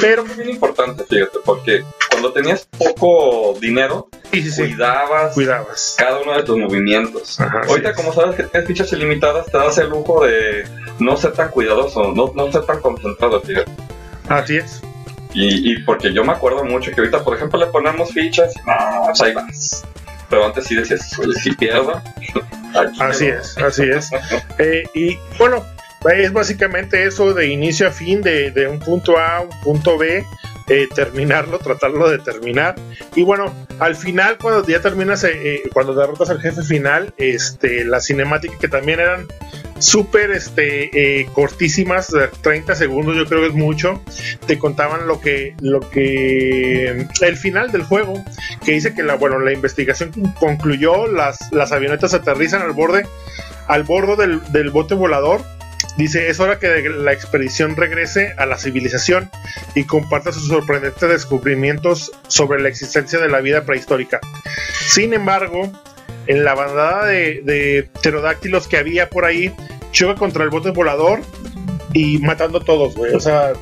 pero es bien importante, fíjate, porque cuando tenías poco dinero, Cuidabas,
cuidabas,
cada uno de tus movimientos. Ahorita, como sabes que tienes fichas ilimitadas, te das el lujo de no ser tan cuidadoso, no, no ser tan concentrado, fíjate.
Así es.
Y, y, porque yo me acuerdo mucho que ahorita, por ejemplo, le ponemos fichas y no, pues ahí vas. Pero antes sí decías, si pierdo.
así es, así es. Eh, y bueno, es básicamente eso de inicio a fin, de, un punto A a un punto B, eh, terminarlo, tratarlo de terminar. Y bueno, al final, cuando ya terminas, eh, eh, cuando derrotas al jefe final, este, la cinemática que también eran súper este, cortísimas, 30 segundos, yo creo que es mucho, te contaban lo que, lo que, el final del juego, que dice que la, bueno, la investigación concluyó, las, las avionetas aterrizan al borde, al borde del, del bote volador Dice, es hora que la expedición regrese a la civilización y comparta sus sorprendentes descubrimientos sobre la existencia de la vida prehistórica. Sin embargo, en la bandada de, pterodáctilos que había por ahí, choca contra el bote volador y matando a todos, güey. O sea,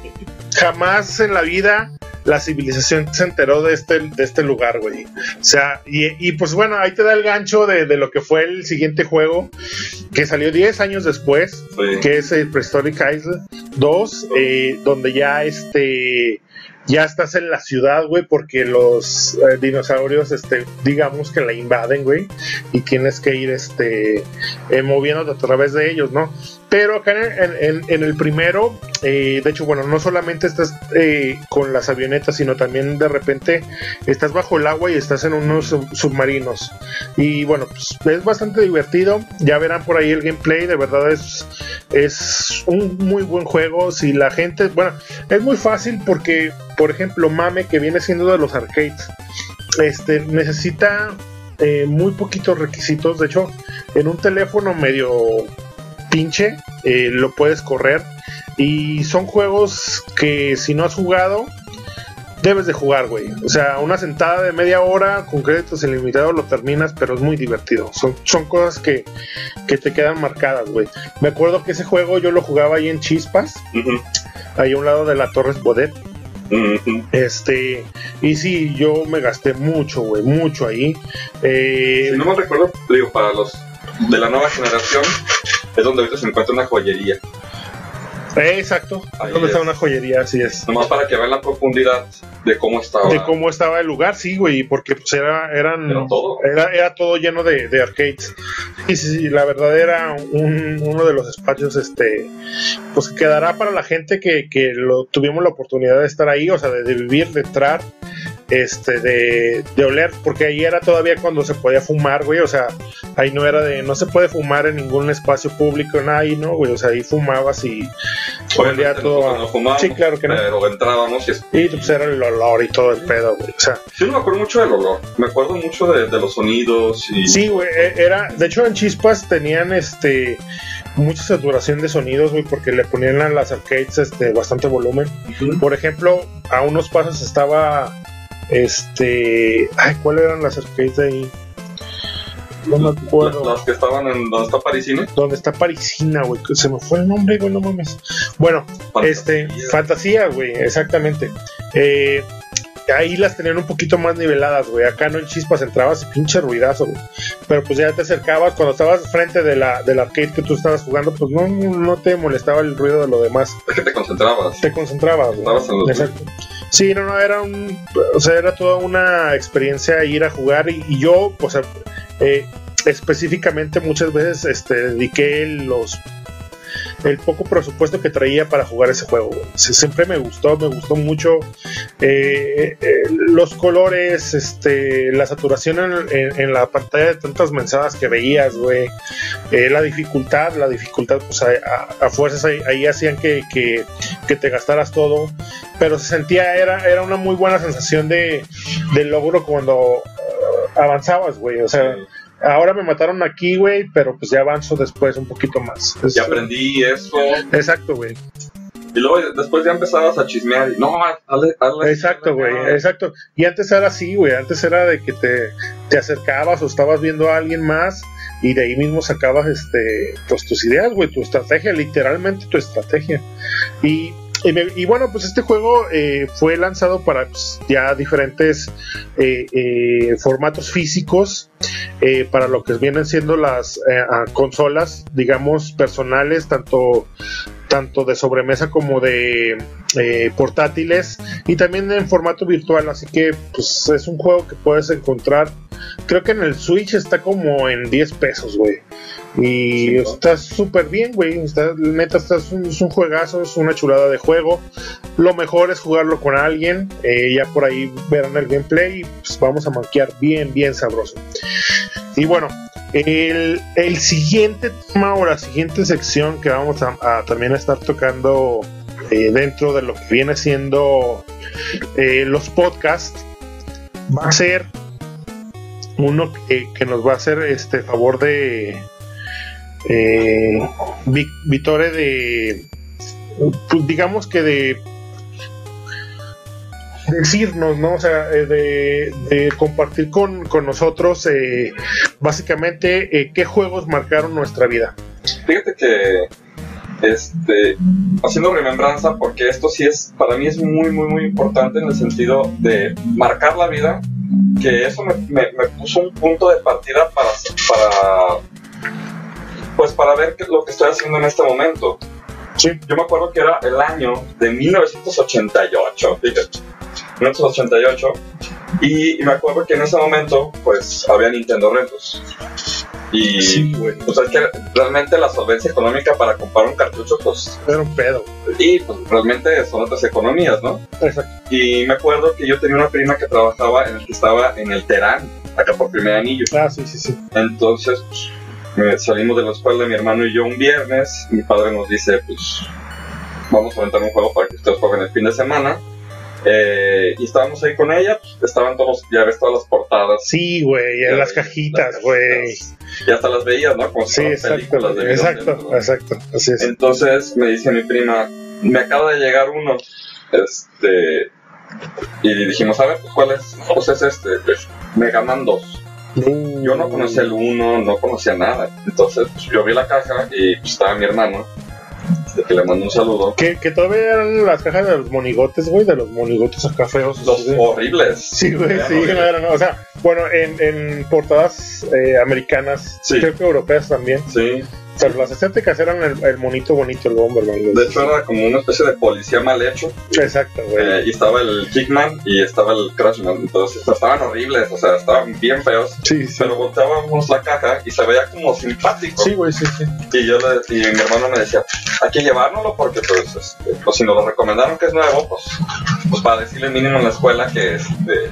jamás en la vida la civilización se enteró de este, de este lugar, güey. O sea, y, pues bueno, ahí te da el gancho de, lo que fue el siguiente juego, que salió 10 años después, que es el Prehistoric Island 2, eh, donde ya este ya estás en la ciudad, güey, porque los eh, dinosaurios, este, digamos que la invaden, güey, y tienes que ir, este, eh, moviéndote a través de ellos, ¿no? Pero acá en, el primero, eh, de hecho, bueno, no solamente estás con las avionetas, sino también de repente estás bajo el agua y estás en unos submarinos. Y bueno, pues es bastante divertido. Ya verán por ahí el gameplay, de verdad es, es un muy buen juego. Si la gente, bueno, es muy fácil porque por ejemplo, Mame, que viene siendo de los arcades, este, necesita eh, muy poquitos requisitos. De hecho, en un teléfono medio pinche eh, lo puedes correr. Y son juegos que si no has jugado, debes de jugar, güey. O sea, una sentada de media hora con créditos ilimitados lo terminas, pero es muy divertido. Son, son cosas que, te quedan marcadas, güey. Me acuerdo que ese juego yo lo jugaba ahí en Chispas, ahí a un lado de la Torres Bodet. Este, y sí, yo me gasté mucho, güey, mucho ahí.
Eh, si no me recuerdo, digo, para los de la nueva generación, es donde ahorita se encuentra una joyería.
Eh, exacto, Ahí donde está una joyería, así es.
Nomás para que vean la profundidad de cómo estaba.
De cómo estaba el lugar, sí, güey, porque pues era, eran, era todo, era, todo lleno de, de arcades. Y sí, la verdad era un, uno de los espacios, este, pues quedará para la gente que, que lo tuvimos la oportunidad de estar ahí, o sea, de, de vivir, de entrar este, de, de, oler, porque ahí era todavía cuando se podía fumar, güey, o sea, ahí no era de, no se puede fumar en ningún espacio público, nada, ahí no, güey, o sea, ahí fumabas y
olía todo. No fumábamos,
sí, claro que no.
Pero entrábamos y,
y pues era el olor y todo el pedo, güey, o sea.
Yo no me acuerdo mucho del olor, me acuerdo mucho de, de los sonidos y.
Sí, güey, e, era, de hecho en Chispas tenían este mucha saturación de sonidos, güey, porque le ponían a las arcades este, bastante volumen. Por ejemplo, a unos pasos estaba este. Ay, ¿cuáles eran las arcades de ahí?
No me acuerdo. Las, que estaban en. ¿Dónde está Parisina?
Donde está Parisina, güey. Se me fue el nombre, güey, no mames. Bueno, este. Fantasía, güey, exactamente. Eh, ahí las tenían un poquito más niveladas, güey. Acá no en chispas entrabas y pinche ruidazo, güey. Pero pues ya te acercabas, cuando estabas frente de la, del arcade que tú estabas jugando, pues no, no te molestaba el ruido de lo demás.
Es que te concentrabas.
Te concentrabas, güey.
Estabas en los
Exacto. Sí, no, no, era un, o sea, era toda una experiencia ir a jugar y, yo, sea, eh, específicamente muchas veces este, dediqué los el poco presupuesto que traía para jugar ese juego. Siempre me gustó, me gustó mucho eh, eh, los colores, este, la saturación en, la pantalla de tantas mensajes que veías, güey. Eh, la dificultad, la dificultad, pues a, fuerzas ahí, hacían que, te gastaras todo. Pero se sentía, era, era una muy buena sensación de, de logro cuando avanzabas, güey. O sea, ahora me mataron aquí, güey, pero pues ya avanzo después un poquito más.
ya aprendí eso.
Exacto, güey.
Y luego después ya empezabas a chismear y no, hazle, hazle
Exacto, güey, exacto. Y antes era así, güey, antes era de que te, te acercabas o estabas viendo a alguien más y de ahí mismo sacabas este pues tus ideas, güey, tu estrategia, literalmente tu estrategia. Y y, bueno, pues este juego eh, fue lanzado para pues, ya diferentes eh, eh, formatos físicos, para lo que vienen siendo las consolas, digamos, personales, tanto, tanto de sobremesa como de portátiles, y también en formato virtual. Así que pues es un juego que puedes encontrar, creo que en el Switch está como en 10 pesos, güey. Y está súper bien, güey. Está, neta, está, es, un, juegazo, es una chulada de juego. Lo mejor es jugarlo con alguien. Eh, ya por ahí verán el gameplay. Y pues vamos a manquear bien, bien sabroso. Y bueno, el, siguiente tema o la siguiente sección que vamos a, también estar tocando eh, dentro de lo que viene siendo eh, los podcasts va a ser uno que, que nos va a hacer este favor de eh, de, pues, digamos que de decirnos, ¿no? O sea, eh, de, compartir con, nosotros eh, básicamente eh, qué juegos marcaron nuestra vida.
Fíjate que, este, haciendo remembranza, porque esto sí es, para mí es muy, muy, muy importante en el sentido de marcar la vida, que eso me, me, puso un punto de partida para, para pues para ver qué, lo que estoy haciendo en este momento. Sí. Yo me acuerdo que era el año de 1988, fíjate. 1988. Y, me acuerdo que en ese momento, pues, había Nintendo Retos. Y, sí, pues, es que realmente la solvencia económica para comprar un cartucho, pues...
Era un pedo.
Y, pues, realmente son otras economías, ¿no? Exacto. Y me acuerdo que yo tenía una prima que trabajaba en el que estaba en el Terán, acá por primer anillo.
Ah, sí, sí, sí.
Entonces, pues, salimos de la escuela, mi hermano y yo, un viernes. Mi padre nos dice, pues, vamos a aventar un juego para que ustedes jueguen el fin de semana eh, y estábamos ahí con ella, pues, estaban todos, ya ves todas las portadas.
Sí, güey, en las cajitas, güey.
Y hasta las veías, ¿no?
Como sí, exacto, de exacto, exacto, así es.
Entonces me dice mi prima, me acaba de llegar uno, este, y dijimos, a ver, pues, ¿cuál es? Pues es este, es Mega Man 2. Yo no conocía el 1, no conocía nada. Entonces, pues, yo vi la caja y pues, estaba mi hermano que le mando un saludo.
Que, que todavía eran las cajas de los monigotes, güey, de los monigotes acá feos.
Los horribles.
Sí, güey, sí, no eran, o sea, bueno, en, en portadas eh, americanas, creo que europeas también.
Sí.
Pero las estéticas eran el, monito bonito, el Bomberman.
De hecho, era como una especie de policía mal hecho.
Exacto, güey.
Eh, y estaba el Kickman y estaba el Crashman. Entonces, estaban horribles, o sea, estaban bien feos. Sí, sí. Pero volteábamos la caja y se veía como simpático.
Sí, güey, sí, sí.
Y yo le, y mi hermano me decía, hay que llevárnoslo porque, pues, este, pues si nos lo recomendaron que es nuevo, pues, pues para decirle mínimo en la escuela que, este,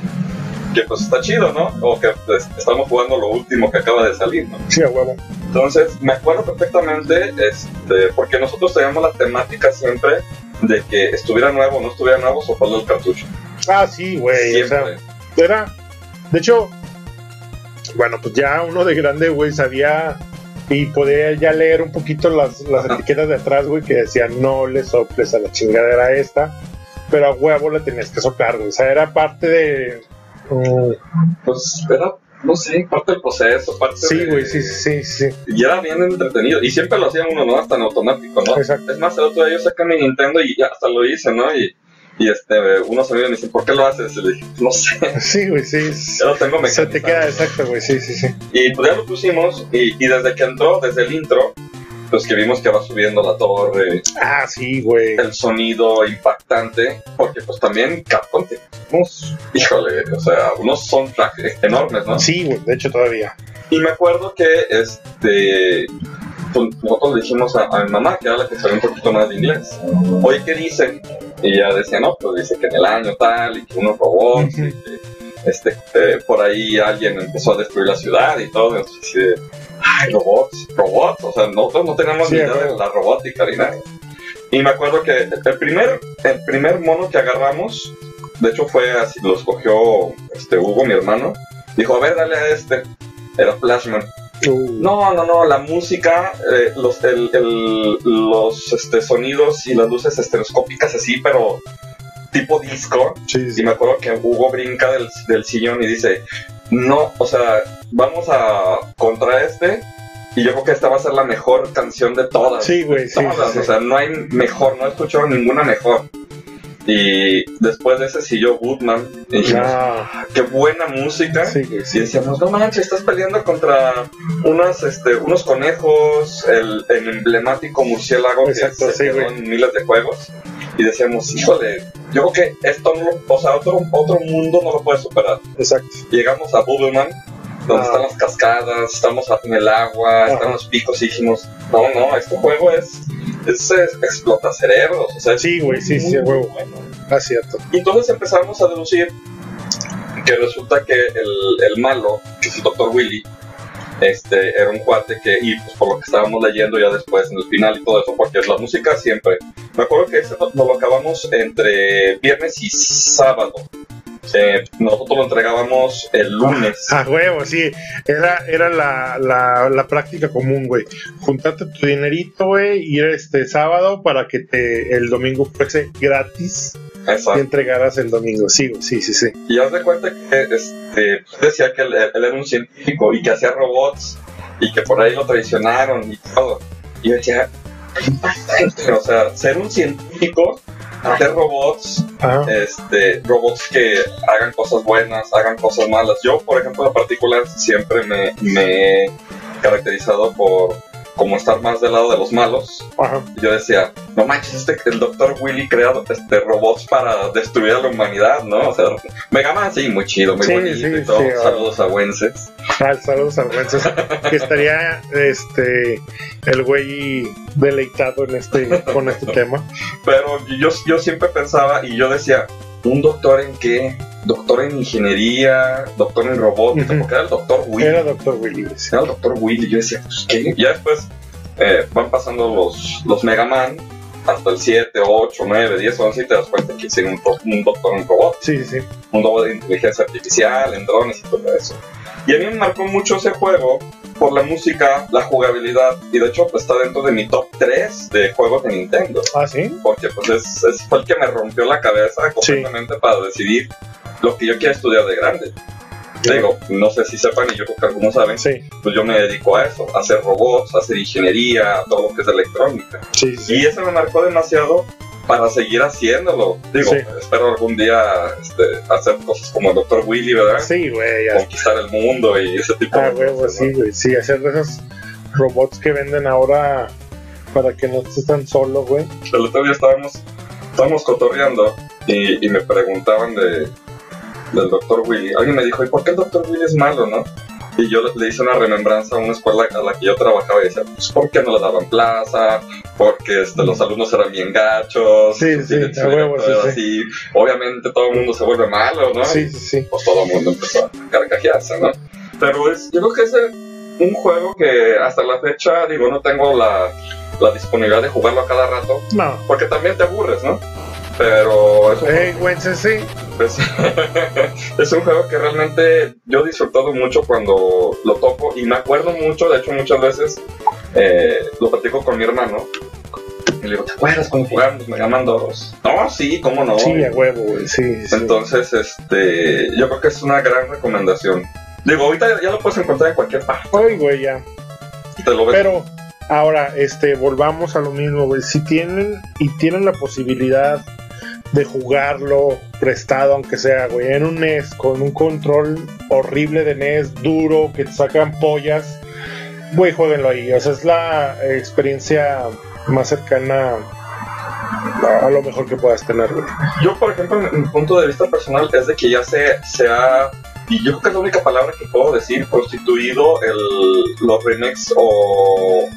que pues está chido, ¿no? O que pues, estamos jugando lo último que acaba de salir, ¿no?
Sí, a huevo.
Entonces, me acuerdo perfectamente, este, porque nosotros teníamos la temática siempre de que estuviera nuevo o no estuviera nuevo, soplarle el cartucho.
Ah, sí, güey. O sea, era. De hecho, bueno, pues ya uno de grande, güey, sabía y podía ya leer un poquito las, las etiquetas de atrás, güey, que decían no le soples a la chingadera esta, pero a huevo le tenías que soplar, güey. O sea, era parte de.
Pues era no sé, parte del proceso, parte
Sí, güey, sí, sí, sí.
Y era bien entretenido. Y siempre lo hacía uno, ¿no? Hasta en automático, ¿no? Exacto. Es más, el otro día yo saqué mi Nintendo y hasta lo hice, ¿no? Y, y este, unos amigos me dicen, ¿por qué lo haces? Y le dije, no sé.
Sí, güey, sí.
Ya lo tengo
Se te queda exacto, güey, sí, sí, sí.
Y pues ya lo pusimos y, y desde que entró, desde el intro, pues que vimos que va subiendo la torre.
Ah, sí, güey.
El sonido impactante, porque pues también Capcom unos, híjole, o sea, unos son enormes, ¿no?
Sí, güey, de hecho todavía.
Y me acuerdo que este pues, nosotros le dijimos a, mi mamá, que era la que sabía un poquito más de inglés, oye, ¿qué dicen? Y ella decía, no, pues dice que en el año tal, y que unos robots, y que este, eh, por ahí alguien empezó a destruir la ciudad y todo, entonces, ay, robots, robots, o sea, nosotros no tenemos ni idea de la robótica ni nada. Y me acuerdo que el primer, el primer mono que agarramos, de hecho fue así, lo escogió este, Hugo, mi hermano, dijo, a ver, dale a este, era Flashman. Uh. No, no, no, la música, eh, los, el, el, los este, sonidos y las luces estereoscópicas así, pero tipo disco. Y me acuerdo que Hugo brinca del, del sillón y dice, no, o sea, vamos a contra este. Y yo creo que esta va a ser la mejor canción de todas.
Sí, güey, sí,
O sea, no hay mejor, no he escuchado ninguna mejor. Y después de ese siguió Goodman. Y dijimos, ah. qué buena música. Sí, sí. Y decíamos, no manches, estás peleando contra unas, este, unos conejos, el, emblemático murciélago que se quedó en miles de juegos. Y decíamos, híjole, yo creo que esto no o sea, otro, otro mundo no lo puede superar.
Exacto.
Llegamos a Bubbleman, donde ah. están las cascadas, estamos en el agua, están los picos y dijimos, no, no, este juego es, es, explota cerebros. O sea,
sí, güey, sí, sí, huevo. Bueno. Ah, cierto.
Y entonces empezamos a deducir que resulta que el, el malo, que es el Dr. Willy, este, era un cuate que, y pues por lo que estábamos leyendo ya después en el final y todo eso, porque la música siempre. Me acuerdo que ese lo, lo acabamos entre viernes y sábado. Eh, nosotros lo entregábamos el lunes.
A huevo, sí. Era, era la, la, la práctica común, güey. Juntarte tu dinerito, güey, ir este sábado para que te el domingo fuese gratis y
Exacto.
entregaras el domingo. Sí, sí, sí, sí.
Y haz de cuenta que este, decía que él, él era un científico y que hacía robots y que por ahí lo traicionaron y todo. Y yo decía, o sea, ser un científico, hacer robots,
Ajá.
este, robots que hagan cosas buenas, hagan cosas malas. Yo, por ejemplo, en particular, siempre me, me he caracterizado por como estar más del lado de los malos.
Ajá.
Yo decía, no manches, este, el doctor Willy crea este, robots para destruir a la humanidad, ¿no? O sea, Mega Man sí, muy chido, muy
Sí,
bonito
sí,
y todo.
sí,
Saludos a Wences.
Ah, saludos a Wences, que estaría este el güey deleitado en este con este tema.
Pero yo, yo siempre pensaba y yo decía, ¿un doctor en qué? Doctor en ingeniería, doctor en robótica,
Ujú.
porque era el doctor Willy.
Era Doctor Willy. sí.
Era el doctor Willy. Yo decía, pues, ¿qué? Ya después eh, van pasando los, los Mega Man hasta el 7, 8, 9, 10, 11 y te das cuenta que hicieron un, un doctor en robot,
sí, sí.
un robot de inteligencia artificial, en drones y todo eso. Y a mí me marcó mucho ese juego por la música, la jugabilidad y de hecho pues, está dentro de mi top 3 de juegos de Nintendo
Ah, sí.
porque pues es, es- fue el que me rompió la cabeza completamente para decidir lo que yo quiero estudiar de grande. Digo, no sé si sepan y yo creo que algunos saben,
Sí,
pues yo me dedico a eso, a hacer robots, a hacer ingeniería, a todo lo que es electrónica.
sí, sí.
Y eso me marcó demasiado para seguir haciéndolo. Digo,
Sí.
espero algún día este, hacer cosas como el Dr. Willy, ¿verdad?
Sí, güey.
Conquistar el mundo y ese tipo
Ah,
de
huevo,
cosas.
sí,
¿no?
güey. Sí, hacer de esos robots que venden ahora para que no estés tan solo, güey.
El otro día estábamos, estábamos cotorreando y, y me preguntaban de, del Dr. Willy. Alguien me dijo, ¿y por qué el Dr. Willy es malo, no? Y yo le, hice una remembranza a una escuela a la que yo trabajaba y decía, pues porque no le daban plaza, porque este, los alumnos eran bien gachos,
Sí, sí, a huevo,
era
sí,
así. Obviamente todo el mundo se vuelve malo, ¿no?
Sí, sí, sí.
pues todo el mundo empezó a carcajearse, ¿no? Pero es, yo creo que es un juego que hasta la fecha, digo, no tengo la, la disponibilidad de jugarlo a cada rato,
No.
porque también te aburres, ¿no? Pero es un,
Hey, sí.
es, es un juego que realmente yo he disfrutado mucho cuando lo toco y me acuerdo mucho, de hecho muchas veces eh, lo platico con mi hermano y le digo, ¿te acuerdas cuando jugamos Mega Man 2? No, sí, ¿cómo no?
Sí, a huevo, güey. Sí, sí.
Entonces, este, yo creo que es una gran recomendación. Digo, ahorita ya lo puedes encontrar en cualquier parte.
Ay, güey, ya.
Te lo ves.
Pero ahora, este, volvamos a lo mismo, güey. Si tienen y tienen la posibilidad de jugarlo prestado, aunque sea, güey, en un NES con un control horrible de NES, duro, que te sacan pollas, güey, jueguenlo ahí. O sea, es la experiencia más cercana a, lo mejor que puedas tener, güey.
Yo, por ejemplo, mi, mi punto de vista personal es de que ya se, se ha, y yo creo que es la única palabra que puedo decir, constituido el, los remakes o,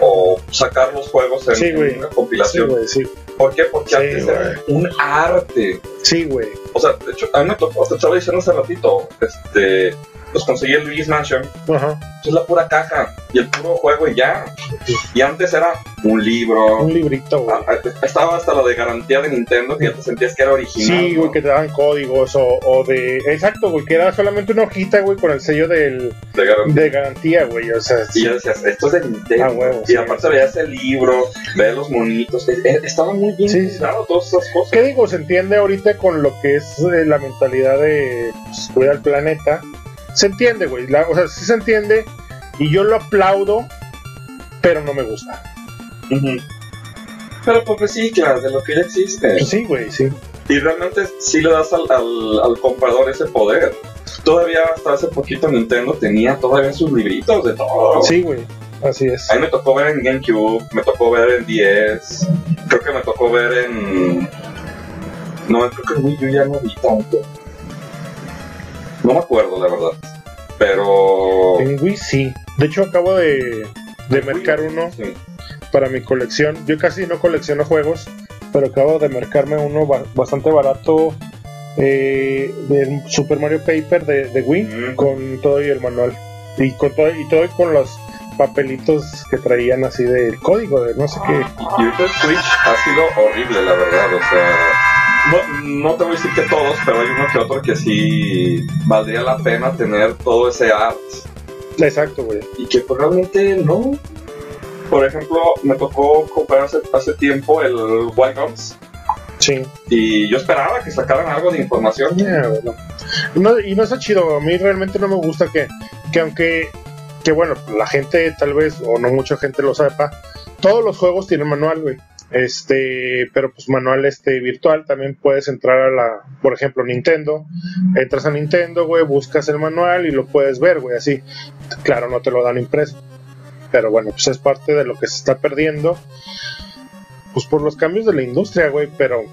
o sacar los juegos en,
Sí,
una
Sí,
compilación.
güey, sí.
¿Por qué? Porque
Sí,
antes era un arte.
Sí, güey.
O sea, de hecho, a mí me tocó, te estaba diciendo hace ratito, este, pues conseguí el Luigi's Mansion
Ajá.
es la pura caja y el puro juego y ya. Y antes era un libro.
Un librito, güey.
Estaba hasta lo de garantía de Nintendo que ya te sentías que era original.
Sí,
¿no?
güey, que te daban códigos o, o de... Exacto, güey, que era solamente una hojita, güey, con el sello del,
De garantía.
de garantía, güey. O sea,
Y ya decías, esto es de Nintendo.
Ah, huevo,
y
sí,
aparte
sí.
veías el libro, veías los monitos. eh, eh, Estaba muy bien
Sí,
todas esas cosas.
¿qué digo? Se entiende ahorita con lo que es eh, la mentalidad de pues, cuidar el planeta. Se entiende, güey. O sea, sí se entiende y yo lo aplaudo, pero no me gusta.
Pero pues reciclas de lo que ya existe.
Pues sí, güey, sí.
Y realmente sí le das al, al, al comprador ese poder. Todavía hasta hace poquito Nintendo tenía todavía sus libritos de todo.
Sí, güey. Así es.
A mí me tocó ver en GameCube, me tocó ver en 10, creo que me tocó ver en... No, creo que en Wii U ya no vi tanto. No me acuerdo, la verdad. Pero...
En Wii sí. De hecho, acabo de, de mercar uno
Sí.
para mi colección. Yo casi no colecciono juegos, pero acabo de mercarme uno ba- bastante barato eh, del Super Mario Paper de, de Wii
Mm.
con todo y el manual. Y con todo y todo y con los papelitos que traían así del código de no sé qué.
Y ahorita el Switch ha sido horrible, la verdad. O sea, no, no te voy a decir que todos, pero hay uno que otro que sí valdría la pena tener todo ese art.
Exacto, güey.
Y que pues, realmente no. Por ejemplo, me tocó comprar hace, hace tiempo el White Guns.
Sí.
Y yo esperaba que sacaran algo de información.
Yeah, bueno. No, y no está chido, a mí realmente no me gusta que, que aunque, que bueno, la gente tal vez, o no mucha gente lo sepa, todos los juegos tienen manual, güey. Este, pero pues manual este virtual también puedes entrar a la, por ejemplo, Nintendo, entras a Nintendo, güey, buscas el manual y lo puedes ver, güey, así. Claro, no te lo dan impreso. Pero bueno, pues es parte de lo que se está perdiendo. Pues por los cambios de la industria, güey, pero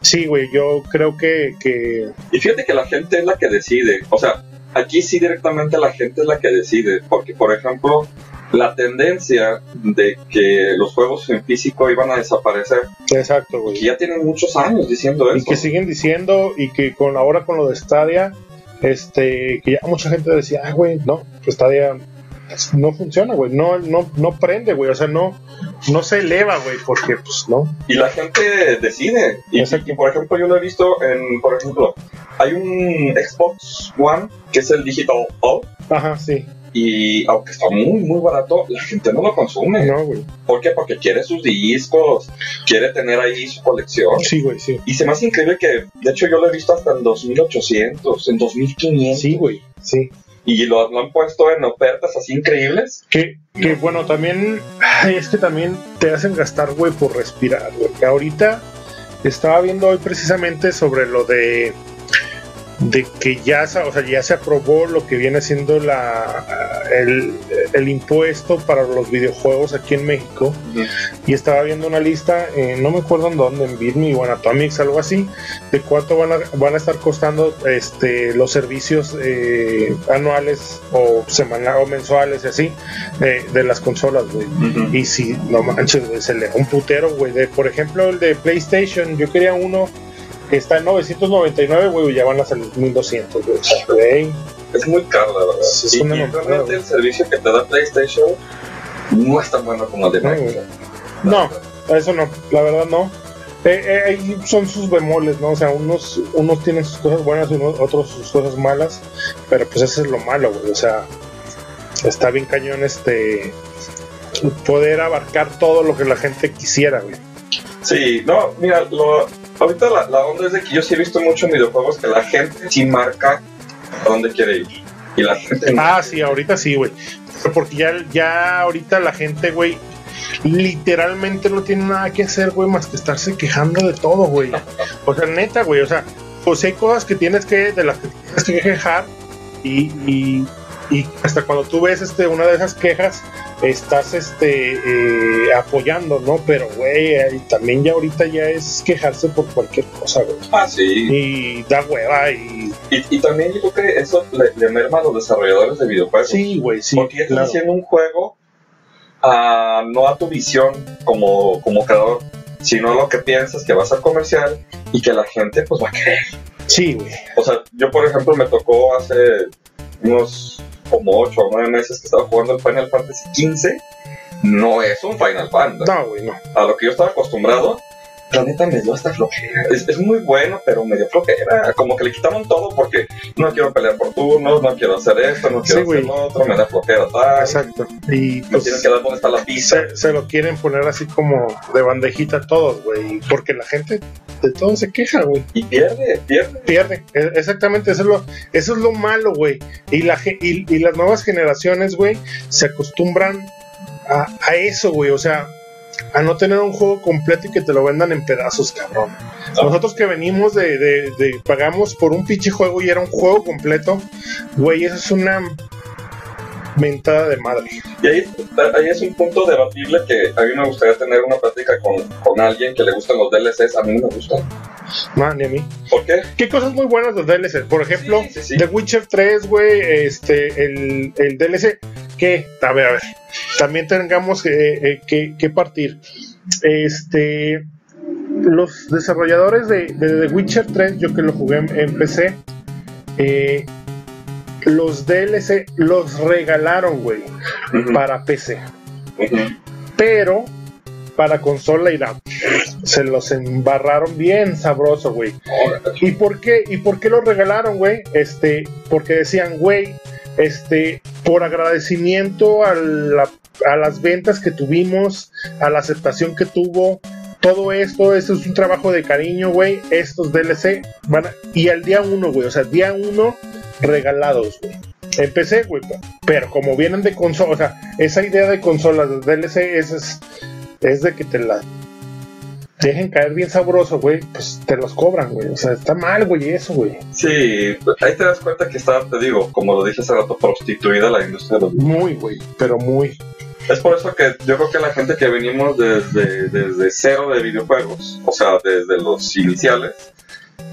sí, güey, yo creo que, que
Y fíjate que la gente es la que decide. O sea, aquí sí directamente la gente es la que decide. Porque, por ejemplo, la tendencia de que los juegos en físico iban a desaparecer,
exacto,
que
güey.
ya tienen muchos años diciendo
Y
eso.
que siguen diciendo y que con ahora con lo de Stadia, este, que ya mucha gente decía, ah, güey, no, pues Stadia no funciona, güey, no, no, no prende, güey, o sea, no, no se eleva, güey, porque pues no.
Y la gente decide. Y, y, por ejemplo, yo lo he visto en, por ejemplo, hay un Xbox One que es el Digital O.
Ajá, sí,
Y aunque está muy, muy barato, la gente no lo consume.
no, güey.
¿Por qué? Porque quiere sus discos, quiere tener ahí su colección.
Sí, güey, sí.
Y se me hace increíble que, de hecho, yo lo he visto hasta en 2800, en 2500.
Sí, güey, sí.
Y lo, lo han puesto en ofertas así increíbles.
Que, que bueno, también, es que también te hacen gastar, güey, por respirar, güey. Ahorita estaba viendo hoy precisamente sobre lo de de que ya, se- o sea, ya se aprobó lo que viene siendo la el, el impuesto para los videojuegos aquí en México y estaba viendo una lista, eh, no me acuerdo en dónde, en Bitme o en Atomics, algo así, de cuánto van a, van a estar costando este los servicios eh, anuales o semanales o mensuales y así eh, de las consolas, güey. Y si, no manches, güey, se le un putero, güey. De, por ejemplo, el de PlayStation, yo quería uno está en 999, güey, ya van a salir 1200, güey. O sea, güey.
Es muy caro, la verdad.
Sí,
y, y realmente el servicio que te da PlayStation no es tan bueno como el de Microsoft.
No, eso no, la verdad no. Eh, eh, son sus bemoles, ¿no? O sea, unos, unos tienen sus cosas buenas y unos- otros sus cosas malas, pero pues eso es lo malo, güey. O sea, está bien cañón este poder abarcar todo lo que la gente quisiera, güey.
Sí, no, mira, lo, ahorita la, la onda es de que yo sí he visto mucho en videojuegos que la gente sí marca a dónde quiere ir. Y la gente.
Ah, sí, ahorita sí, güey. Porque ya, ya ahorita la gente, güey, literalmente no tiene nada que hacer, güey, más que estarse quejando de todo, güey. O sea, neta, güey, o sea, pues hay cosas que tienes que, de las que tienes que quejar y, y, y hasta cuando tú ves este, una de esas quejas, estás este, eh, apoyando, ¿no? Pero, güey, eh, también ya ahorita ya es quejarse por cualquier cosa, güey.
Ah, sí.
Y da hueva y...
Y, y también yo creo que eso le, le merma a los desarrolladores de videojuegos.
Sí, güey, sí.
porque ya estás
claro.
haciendo un juego a, no a tu visión como, como creador, sino a lo que piensas que va a comercial y que la gente pues va a querer.
Sí, güey.
O sea, yo por ejemplo me tocó hace unos como 8 o 9 meses que estaba jugando el Final Fantasy XV. No es un Final Fantasy.
No, güey, no.
A lo que yo estaba acostumbrado, la neta me dio hasta flojera. Es, es muy bueno, pero me dio flojera. Como que le quitaron todo porque no quiero pelear por turnos, no quiero hacer esto, no quiero
Sí,
hacer lo otro, me da flojera tal.
Exacto. Y
Me
pues,
tienen que dar dónde está la pizza.
se, se lo quieren poner así como de bandejita todos, güey. Porque la gente de todo se queja, güey.
Y pierde, pierde.
Pierde. E- Exactamente, eso es lo, eso es lo malo, güey. Y, la, y, y las nuevas generaciones, güey, se acostumbran a, a eso, güey. O sea, a no tener un juego completo y que te lo vendan en pedazos, cabrón. Nosotros que venimos de, de, de- pagamos por un pinche juego y era un juego completo, güey, eso es una mentada de madre.
Y ahí, ahí es un punto debatible que a mí me gustaría tener una plática con, con alguien que le gustan los DLCs. A mí no me gustan.
No, ni a mí.
¿Por qué?
¿Qué cosas muy buenas de DLC? Por ejemplo,
Sí, sí, sí.
The Witcher 3, güey, este, el, el DLC, que, a ver, a ver, también tengamos que, eh, que, que partir. Este, los desarrolladores de, de The Witcher 3, yo que lo jugué en, PC, eh, los DLC los regalaron, güey, para PC, pero para consola irá se los embarraron bien sabroso, güey. ¿Y por qué? ¿Y por qué lo regalaron, güey? Este, porque decían, güey, este, por agradecimiento a, las ventas que tuvimos, a la aceptación que tuvo, todo esto, esto es un trabajo de cariño, güey. Estos DLC van a, y al día uno, güey, o sea, día uno regalados, güey. Empecé, güey, pero como vienen de consola, o sea, esa idea de consolas de DLC es, es, de que te la dejen caer bien sabroso, güey, pues te los cobran, güey. O sea, está mal, güey, eso, güey.
Sí, ahí te das cuenta que está, te digo, como lo dije hace rato, prostituida la industria de los
Muy, güey, pero muy.
Es por eso que yo creo que la gente que venimos desde, desde cero de videojuegos, o sea, desde los iniciales,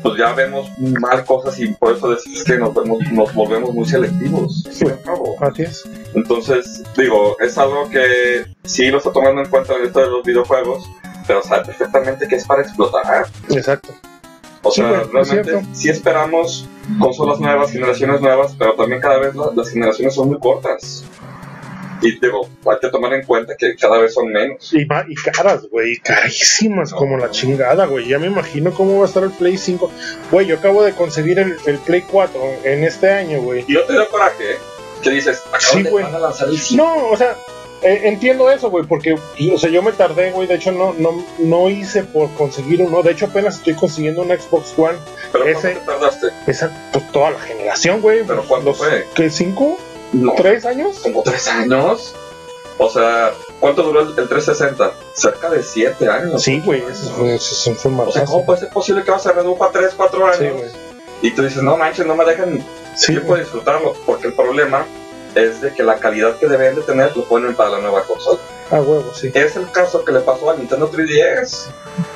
pues ya vemos mal cosas y por eso decís que nos, nos volvemos muy selectivos.
Sí, así es.
Entonces, digo, es algo que sí lo está tomando en cuenta en esto de los videojuegos, pero sabe perfectamente que es para explotar.
Exacto.
O sea, realmente sí esperamos consolas nuevas, generaciones nuevas, pero también cada vez las generaciones son muy cortas. Y digo, hay que tomar en cuenta que cada vez son menos.
Y, y caras, güey, carísimas como la chingada, güey. Ya me imagino cómo va a estar el Play 5. Güey, yo acabo de conseguir el, Play 4 en este año, güey.
Y yo te da coraje, ¿eh? ¿Qué dices?
Sí, güey. No, o sea, eh, entiendo eso, güey, porque, o sea, yo me tardé, güey. De hecho, no, no, no hice por conseguir uno. De hecho, apenas estoy consiguiendo un Xbox One.
¿Pero Ese, te tardaste?
Esa, pues, toda la generación, güey.
¿Pero cuándo fue?
¿Qué, cinco? ¿Tres años?
¿Como tres años? O sea, ¿cuánto duró el, 360? Cerca de siete años.
Sí, güey, eso, es un O
sea, ¿cómo puede ser posible que vas a reduzca tres, cuatro años? Sí, güey. Y tú dices, no manches, no me dejan sí, tiempo de disfrutarlo. Porque el problema es de que la calidad que deben de tener lo ponen para la nueva consola.
Ah, huevo, sí.
Es el caso que le pasó a Nintendo 3DS,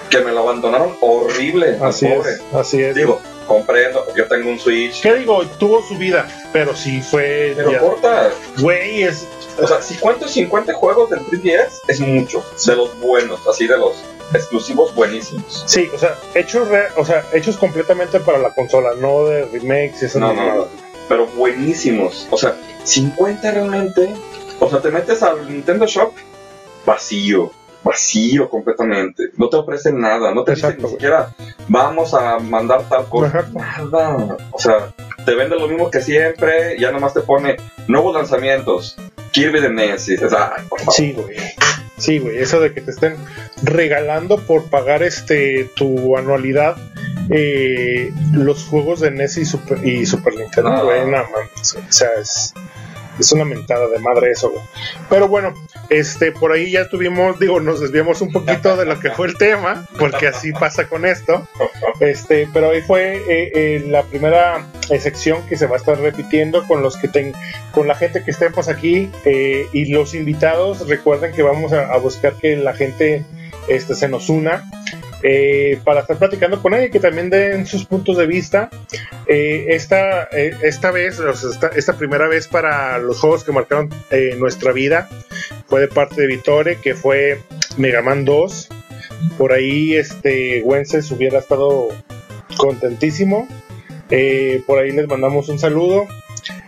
que me lo abandonaron horrible.
Así es, así es.
Digo, comprendo, yo tengo un Switch.
¿Qué digo? Tuvo su vida, pero sí fue.
Pero corta.
Güey, es.
O sea, si cuento 50 juegos del 3DS, es mucho. De los buenos, así de los exclusivos buenísimos.
Sí, o sea, hechos, o sea, hechos completamente para la consola, no de remakes y eso.
No, no, no, pero buenísimos. O sea, 50 realmente. O sea, te metes al Nintendo Shop vacío vacío completamente. No te ofrecen nada, no te dicen ni siquiera vamos a mandar tal cosa. Nada. O sea, te vende lo mismo que siempre, ya nomás te pone nuevos lanzamientos. Kirby de y dices, ay, por favor.
Sí, güey. Sí, güey, eso de que te estén regalando por pagar este tu anualidad eh, los juegos de NES y Super, y Super Nintendo, güey, no. o sea, es es una mentada de madre eso, güey. Pero bueno, este, por ahí ya tuvimos, digo, nos desviamos un poquito de lo que fue el tema, porque así pasa con esto. Este, pero ahí fue eh, eh, la primera eh, sección que se va a estar repitiendo con los que ten, con la gente que estemos aquí y los invitados. Recuerden que vamos a, a buscar que la gente este, se nos una eh, para estar platicando con ella que también den sus puntos de vista. Eh, esta, eh, esta vez, esta, primera vez para los juegos que marcaron nuestra vida fue de parte de Vitore, que fue Mega Man 2. Por ahí, este, Wences hubiera estado contentísimo. por ahí les mandamos un saludo.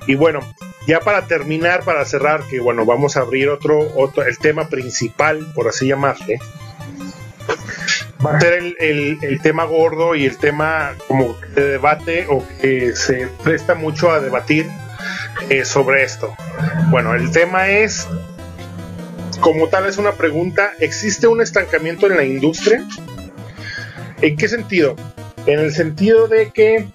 Y bueno, ya para terminar, para cerrar, que bueno, vamos a abrir otro, otro el tema principal, por así llamarle ser el, tema gordo y el tema como de debate o que se presta mucho a debatir eh, sobre esto. Bueno, el tema es, como tal es una pregunta, ¿existe un estancamiento en la industria? ¿En qué sentido? En el sentido de que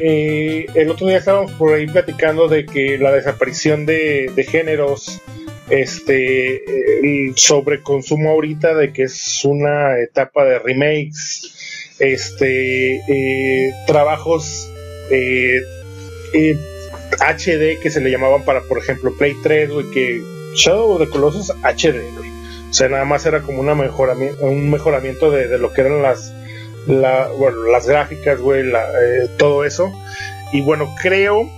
eh, el otro día estábamos por ahí platicando de que la desaparición de, de géneros este el sobreconsumo ahorita de que es una etapa de remakes este eh, trabajos eh, HD eh, que se le llamaban para por ejemplo Play 3 que Shadow of the Colossus HD o sea nada más era como una mejoramiento un mejoramiento de, lo que eran las bueno, las gráficas güey eh, todo eso. Y bueno creo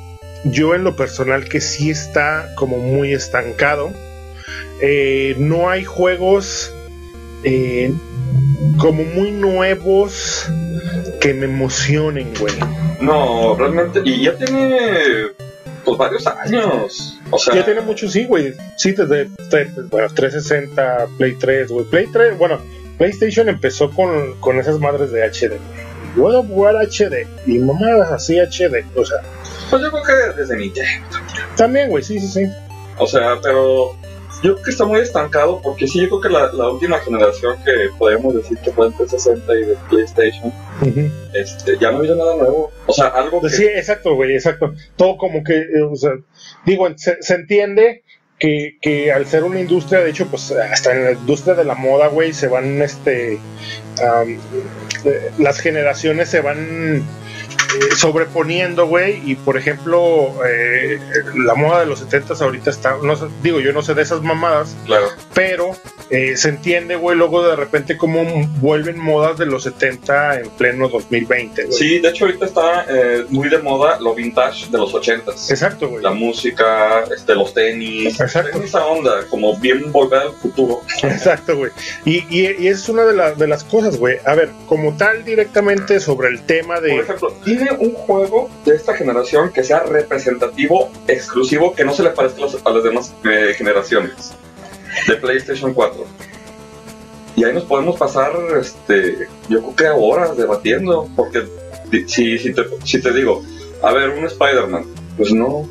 yo en lo personal que sí está como muy estancado. Eh, no hay juegos eh, como muy nuevos que me emocionen, güey.
No, realmente, y ya tiene pues varios años. O sea,
ya tiene mucho, sí, güey. Sí, desde, 360, Play 3, güey. Play 3, bueno, PlayStation empezó con, con esas madres de HD. Puedo jugar HD y mamadas así HD, o sea.
Pues yo creo que desde Nintendo.
También, güey, sí, sí, sí.
O sea, pero yo creo que está muy estancado porque sí, yo creo que la, la última generación que podemos decir que fue en 360 y de PlayStation, este, ya no ha habido nada nuevo. O sea, algo que...
Sí, exacto, güey, exacto. Todo como que, eh, o sea, digo, se, se entiende que, que, al ser una industria, de hecho, pues hasta en la industria de la moda, güey, se van, este, um, las generaciones se van sobreponiendo, güey, y por ejemplo, eh, la moda de los 70 ahorita está, no sé, digo, yo no sé de esas mamadas,
claro.
pero eh, se entiende, güey, luego de repente cómo vuelven modas de los 70 en pleno 2020, güey.
Sí, de hecho ahorita está eh, muy de moda lo vintage de los 80
Exacto, güey.
La música, este, los tenis,
Exacto.
esa onda, como bien volver al futuro.
Exacto, güey. Y, y, y es una de, la, de las cosas, güey. A ver, como tal directamente sobre el tema de...
Por ejemplo, un juego de esta generación que sea representativo, exclusivo, que no se le parezca a las demás eh, generaciones de PlayStation 4. Y ahí nos podemos pasar, este, yo creo que horas debatiendo, porque si, si, te, si te digo, a ver, un Spider-Man, pues no,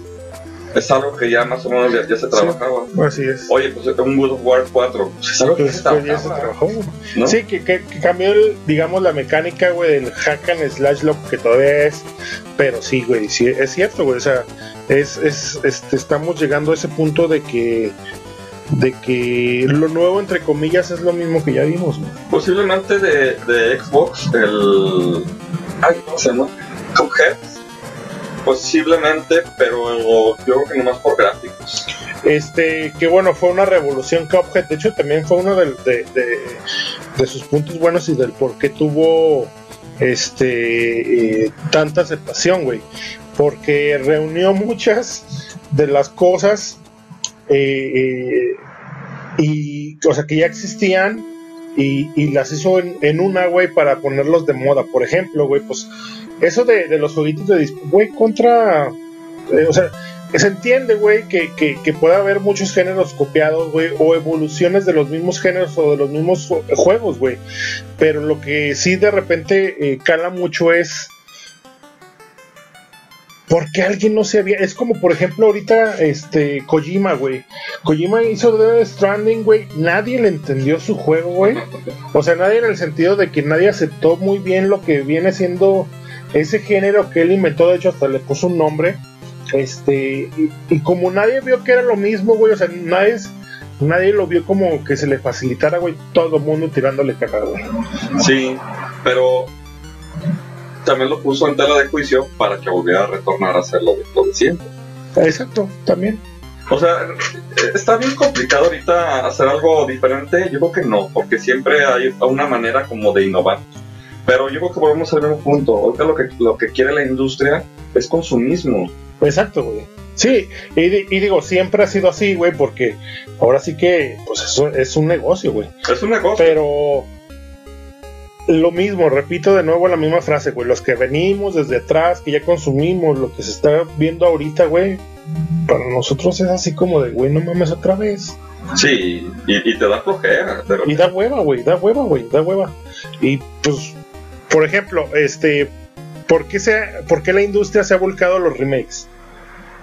es algo que ya más o menos ya, ya se trabajaba.
Sí, así es.
Oye, pues un God of War 4, pues es algo que
pues,
se trabajaba.
Ya se trabajó. ¿no? Sí, que, que, que, cambió, el, digamos, la mecánica, güey, del hack and slash lo que todavía es, pero sí, güey, sí, es cierto, güey, o sea, es, es, este, estamos llegando a ese punto de que de que lo nuevo entre comillas es lo mismo que ya vimos ¿no?
posiblemente de, de, Xbox el ay cómo se llama Cuphead posiblemente pero yo creo que nomás por gráficos.
Este que bueno fue una revolución Cuphead. De hecho también fue uno de, de, de, de sus puntos buenos y del por qué tuvo este eh, tanta aceptación güey. Porque reunió muchas de las cosas eh, eh, y o sea que ya existían y, y las hizo en, en, una güey para ponerlos de moda. Por ejemplo güey pues eso de, de los jueguitos de güey contra eh, o sea se entiende güey que, que, que pueda haber muchos géneros copiados güey o evoluciones de los mismos géneros o de los mismos juegos güey pero lo que sí de repente eh, cala mucho es porque alguien no se había. Es como, por ejemplo, ahorita este Kojima, güey. Kojima hizo Death Stranding, güey. Nadie le entendió su juego, güey. O sea, nadie en el sentido de que nadie aceptó muy bien lo que viene siendo ese género que él inventó. De hecho, hasta le puso un nombre. Este. Y, y como nadie vio que era lo mismo, güey. O sea, nadie. Nadie lo vio como que se le facilitara, güey. Todo el mundo tirándole cagada.
Sí, pero también lo puso en tela de juicio para que volviera a retornar a hacer lo lo de siempre.
Exacto, también.
O sea, está bien complicado ahorita hacer algo diferente. Yo creo que no, porque siempre hay una manera como de innovar. Pero yo creo que volvemos al mismo punto. Ahorita lo que, lo que quiere la industria es consumismo.
Exacto, güey. Sí, y, y, digo, siempre ha sido así, güey, porque ahora sí que, pues eso es un negocio, güey.
Es un negocio.
Pero lo mismo, repito de nuevo la misma frase, güey. Los que venimos desde atrás, que ya consumimos lo que se está viendo ahorita, güey, para nosotros es así como de, güey, no mames otra vez.
Sí, y, y te da flojera.
Y da hueva, güey, da hueva, güey, da hueva. Y pues, por ejemplo, este, ¿por qué, se, ¿por qué la industria se ha volcado a los remakes?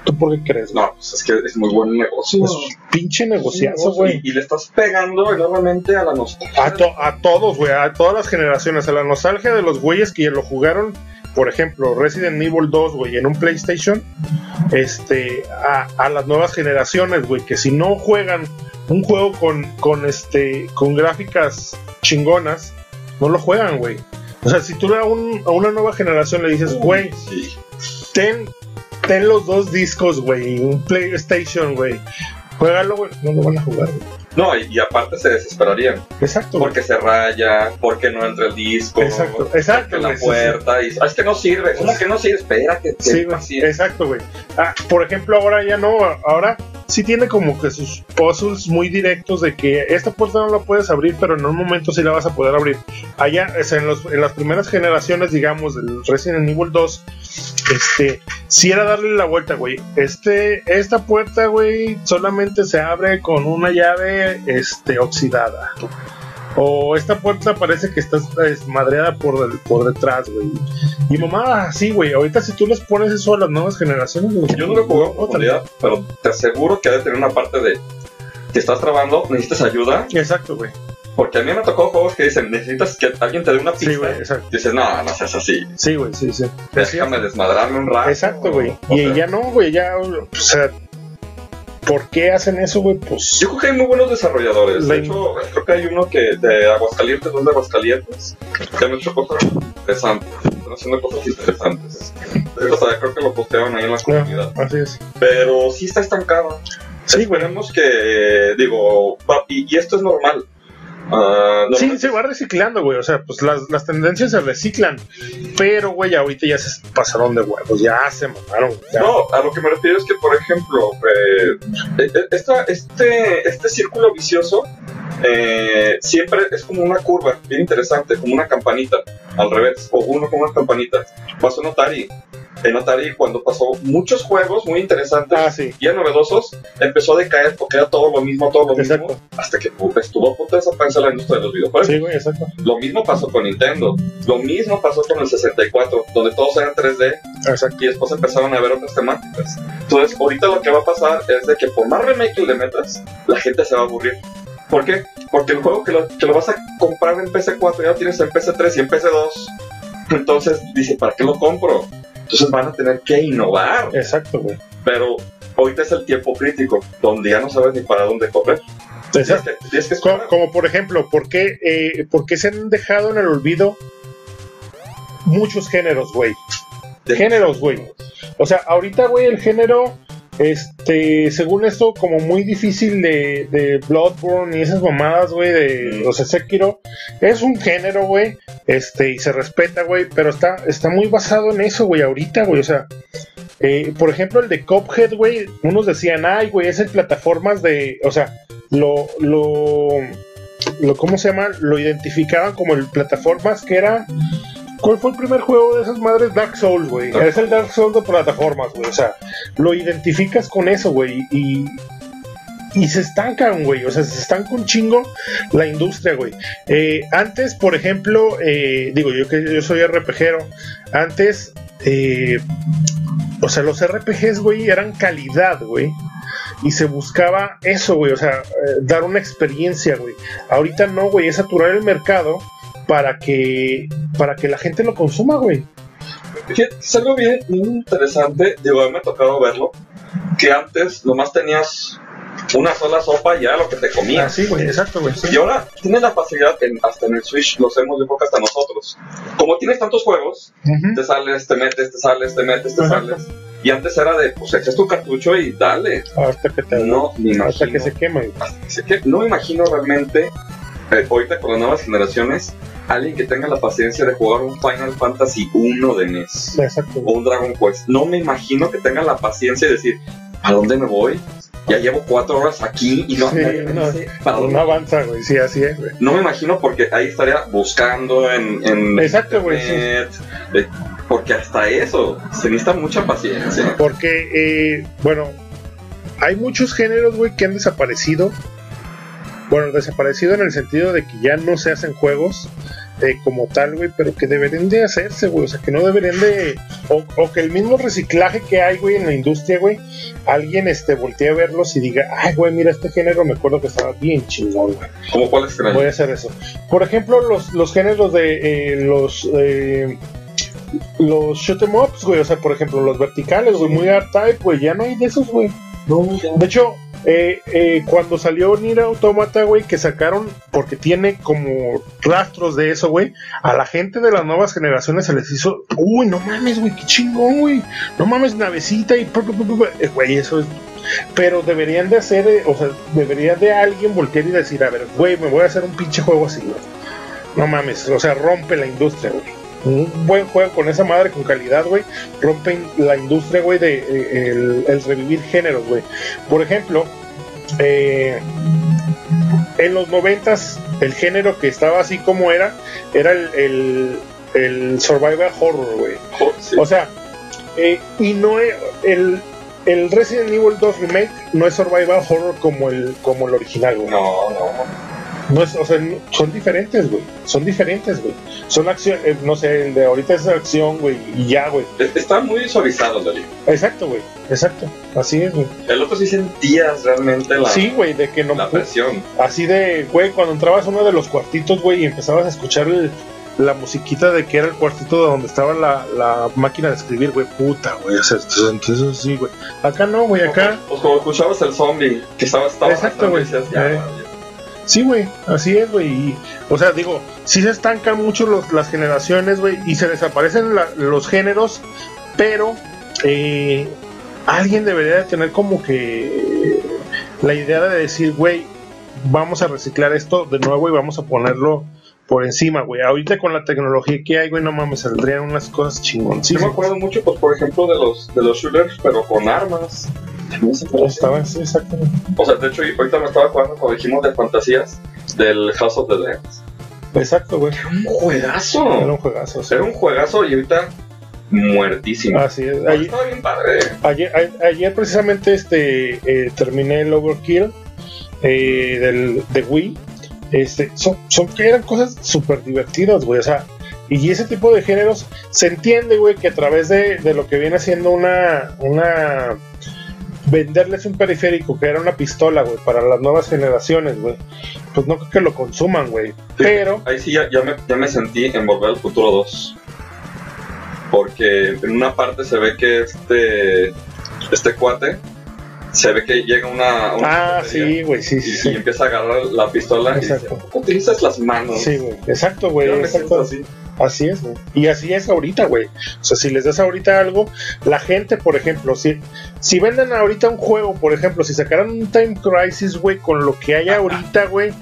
¿Tú por qué crees?
No, pues es que es muy buen negocio.
Es un pinche negociazo, güey.
Y, y, le estás pegando enormemente a la nostalgia.
A, to, a todos, güey, a todas las generaciones. A la nostalgia de los güeyes que lo jugaron, por ejemplo, Resident Evil 2, güey, en un PlayStation. Este, a, a las nuevas generaciones, güey, que si no juegan un juego con, con, este, con gráficas chingonas, no lo juegan, güey. O sea, si tú a, un, a una nueva generación le dices, güey,
sí.
ten ten los dos discos, güey, un PlayStation, güey. Juégalo, güey. No lo van a jugar, güey.
No, y, y, aparte se desesperarían.
Exacto.
Porque
güey.
se raya, porque no entra el disco.
Exacto, exacto.
la puerta. Sí, sí. Y, ah, es que no sirve. ¿Cómo que no sirve? Espérate.
Sí, güey. Exacto, güey. Ah, por ejemplo, ahora ya no. Ahora sí tiene como que sus puzzles muy directos de que esta puerta no la puedes abrir, pero en un momento sí la vas a poder abrir. Allá, en, los, en, las primeras generaciones, digamos, del Resident Evil 2, este, sí era darle la vuelta, güey. Este, esta puerta, güey, solamente se abre con una llave, este, oxidada. O esta puerta parece que está desmadreada por, por detrás, güey. Y mamá, así, güey. Ahorita si tú les pones eso a las nuevas generaciones,
yo no lo juego en profundidad, pero te aseguro que ha de tener una parte de que estás trabando, necesitas ayuda.
Exacto, güey.
Porque a mí me tocó juegos que dicen, necesitas que alguien te dé una pista.
Sí, güey, exacto.
Dices, no, no seas así.
Sí, güey, sí, sí.
Déjame desmadrarme un rato.
Exacto, güey. Y ya no, güey, ya, o sea, ¿por qué hacen eso, güey? Pues...
Yo creo que hay muy buenos desarrolladores. De hecho, creo que hay uno que de Aguascalientes, dos de Aguascalientes, que han hecho cosas interesantes. Están haciendo cosas interesantes. o sea, creo que lo postearon ahí en la comunidad.
así es.
Pero sí está estancado. Sí, Esperemos que, digo, y, y esto es normal.
Uh, sí, se va reciclando, güey. O sea, pues las, las tendencias se reciclan. Pero, güey, ahorita ya se pasaron de huevos, ya se mataron.
No, a lo que me refiero es que, por ejemplo, eh, eh, esta, este, este círculo vicioso eh, siempre es como una curva bien interesante, como una campanita al revés, o uno como una campanita. Pasó en Atari en Atari cuando pasó muchos juegos muy interesantes
ah, sí.
y novedosos, empezó a decaer porque era todo lo mismo, todo lo mismo, hasta que estuvo a punto de desaparecer la industria de los videojuegos.
Sí, güey, exacto.
Lo mismo pasó con Nintendo, lo mismo pasó con el 64, donde todos eran 3D
exacto.
y después empezaron a ver otras temáticas. Entonces, ahorita lo que va a pasar es de que por más remake que le metas, la gente se va a aburrir. ¿Por qué? Porque el juego que lo, que lo vas a comprar en PC4 ya lo tienes en PC3 y en PC2. Entonces dice, ¿para qué lo compro? Entonces van a tener que innovar.
Exacto, güey.
Pero ahorita es el tiempo crítico, donde ya no sabes ni para dónde correr.
Exacto. como, por ejemplo, ¿por qué, eh, ¿por qué se han dejado en el olvido muchos géneros, güey? Géneros, güey. O sea, ahorita, güey, el género este, según esto, como muy difícil de, de Bloodborne y esas mamadas, güey, de, o sea, Sekiro, es un género, güey, este, y se respeta, güey, pero está, está muy basado en eso, güey, ahorita, güey, o sea, eh, por ejemplo, el de Cophead, güey, unos decían, ay, güey, es el plataformas de, o sea, lo, lo, lo, ¿cómo se llama? Lo identificaban como el plataformas que era ¿Cuál fue el primer juego de esas madres? Dark Souls, güey. Es el Dark Souls de plataformas, güey. O sea, lo identificas con eso, güey. Y, y se estancan, güey. O sea, se estanca un chingo la industria, güey. Eh, antes, por ejemplo, eh, digo yo que yo soy RPGero. Antes, eh, o sea, los RPGs, güey, eran calidad, güey. Y se buscaba eso, güey. O sea, dar una experiencia, güey. Ahorita no, güey. Es saturar el mercado para que, para que la gente lo consuma, güey.
Es algo bien, interesante, digo, a mí me ha tocado verlo, que antes nomás tenías una sola sopa y ya lo que te comías.
Ah, sí, güey, exacto, güey.
Y ahora tienes la facilidad, hasta en el Switch lo hacemos de poco hasta nosotros. Como tienes tantos juegos, te sales, te metes, te sales, te metes, te sales. Y antes era de, pues echas tu cartucho y dale.
Hasta que te
no,
hasta que se quema.
Hasta que se quema. No me imagino realmente, eh, ahorita con las nuevas generaciones, alguien que tenga la paciencia de jugar un Final Fantasy 1 de NES
Exacto.
o un Dragon Quest. No me imagino que tenga la paciencia de decir, ¿a dónde me voy? Ya llevo cuatro horas aquí y no,
sí, no, para no avanza, güey. Sí, así es, güey.
No me imagino porque ahí estaría buscando en, en
Exacto, güey.
porque hasta eso se necesita mucha paciencia.
Porque, eh, bueno, hay muchos géneros, güey, que han desaparecido. Bueno, desaparecido en el sentido de que ya no se hacen juegos eh, como tal, güey, pero que deberían de hacerse, güey. O sea, que no deberían de. O, que el mismo reciclaje que hay, güey, en la industria, güey, alguien este, voltee a verlos y diga, ay, güey, mira, este género me acuerdo que estaba bien chingón, güey.
¿Cómo cuáles
Voy a hacer eso. Por ejemplo, los, los géneros de eh, los. Eh, los shoot em ups, güey, o sea, por ejemplo, los verticales, güey, muy art type, güey, ya no hay de esos, güey.
No,
de hecho, eh, eh, cuando salió Nier Automata, güey, que sacaron, porque tiene como rastros de eso, güey, a la gente de las nuevas generaciones se les hizo, uy, no mames, güey, qué chingón, güey, no mames, navecita y, eh, güey, eso es, pero deberían de hacer, eh, o sea, debería de alguien voltear y decir, a ver, güey, me voy a hacer un pinche juego así, güey, no mames, o sea, rompe la industria, güey un buen juego con esa madre con calidad, güey, rompen la industria, güey, de eh, el, revivir géneros, güey. Por ejemplo, eh, en los noventas, el género que estaba así como era, era el, el, survival horror, güey.
Oh,
o sea, eh, y no el, el Resident Evil 2 Remake no es survival horror como el, como el original, güey.
No, no.
No es, o sea, son diferentes, güey. Son diferentes, güey. Son acción, eh, no sé, el de ahorita es acción, güey, y ya, güey.
Es- Está muy suavizado.
Exacto, güey. Exacto. Así es, güey.
El otro sí sentías realmente la,
Sí, güey, de que no.
la presión.
Así de, güey, cuando entrabas a uno de los cuartitos, güey, y empezabas a escuchar el- la musiquita de que era el cuartito donde estaba la, la máquina de escribir, güey, puta, güey. O sea, entonces sí, güey. Acá no, güey, acá.
Pues como escuchabas el zombie que estaba estaba
Exacto, güey. Sí, güey, así es, güey. O sea, digo, sí se estancan mucho los- las generaciones, güey, y se desaparecen la- los géneros, pero eh, alguien debería de tener como que eh, la idea de decir, güey, vamos a reciclar esto de nuevo y vamos a ponerlo por encima, güey. Ahorita con la tecnología que hay, güey, no mames, saldrían unas cosas
Sí me
chingoncísimas.
acuerdo mucho, pues por ejemplo, de los, de los shooters, pero con armas. También se parecen.
Estaban, sí, exactamente.
O sea, de hecho, ahorita me estaba acordando cuando dijimos de fantasías del House of the Dead.
Exacto, güey.
Era un juegazo.
Era un juegazo. sí.
Era un juegazo y ahorita muertísimo.
Así es.
Estaba bien padre.
Ayer, a- ayer precisamente este eh, terminé el Overkill eh, del, de Wii. Este, son, son que eran cosas súper divertidas, güey. O sea, y ese tipo de géneros se entiende, güey, que a través de, de lo que viene siendo una, una venderles un periférico que era una pistola, güey, para las nuevas generaciones, güey. Pues no creo que lo consuman, güey. Pero,
Ahí sí ya, ya me, ya me sentí en Volver al Futuro 2. Porque en una parte se ve que este, este cuate se ve que llega una. una
ah, sí, güey, sí,
Y,
sí,
y empieza a agarrar la pistola
Exacto.
y dice: "¿Por qué utilizas las manos?
Sí, güey. Exacto, güey.
Así.
Así es, güey. Y así es ahorita, güey. O sea, si les das ahorita algo, la gente, por ejemplo, si, si venden ahorita un juego, por ejemplo, si sacaran un Time Crisis, güey, con lo que hay ahorita, güey,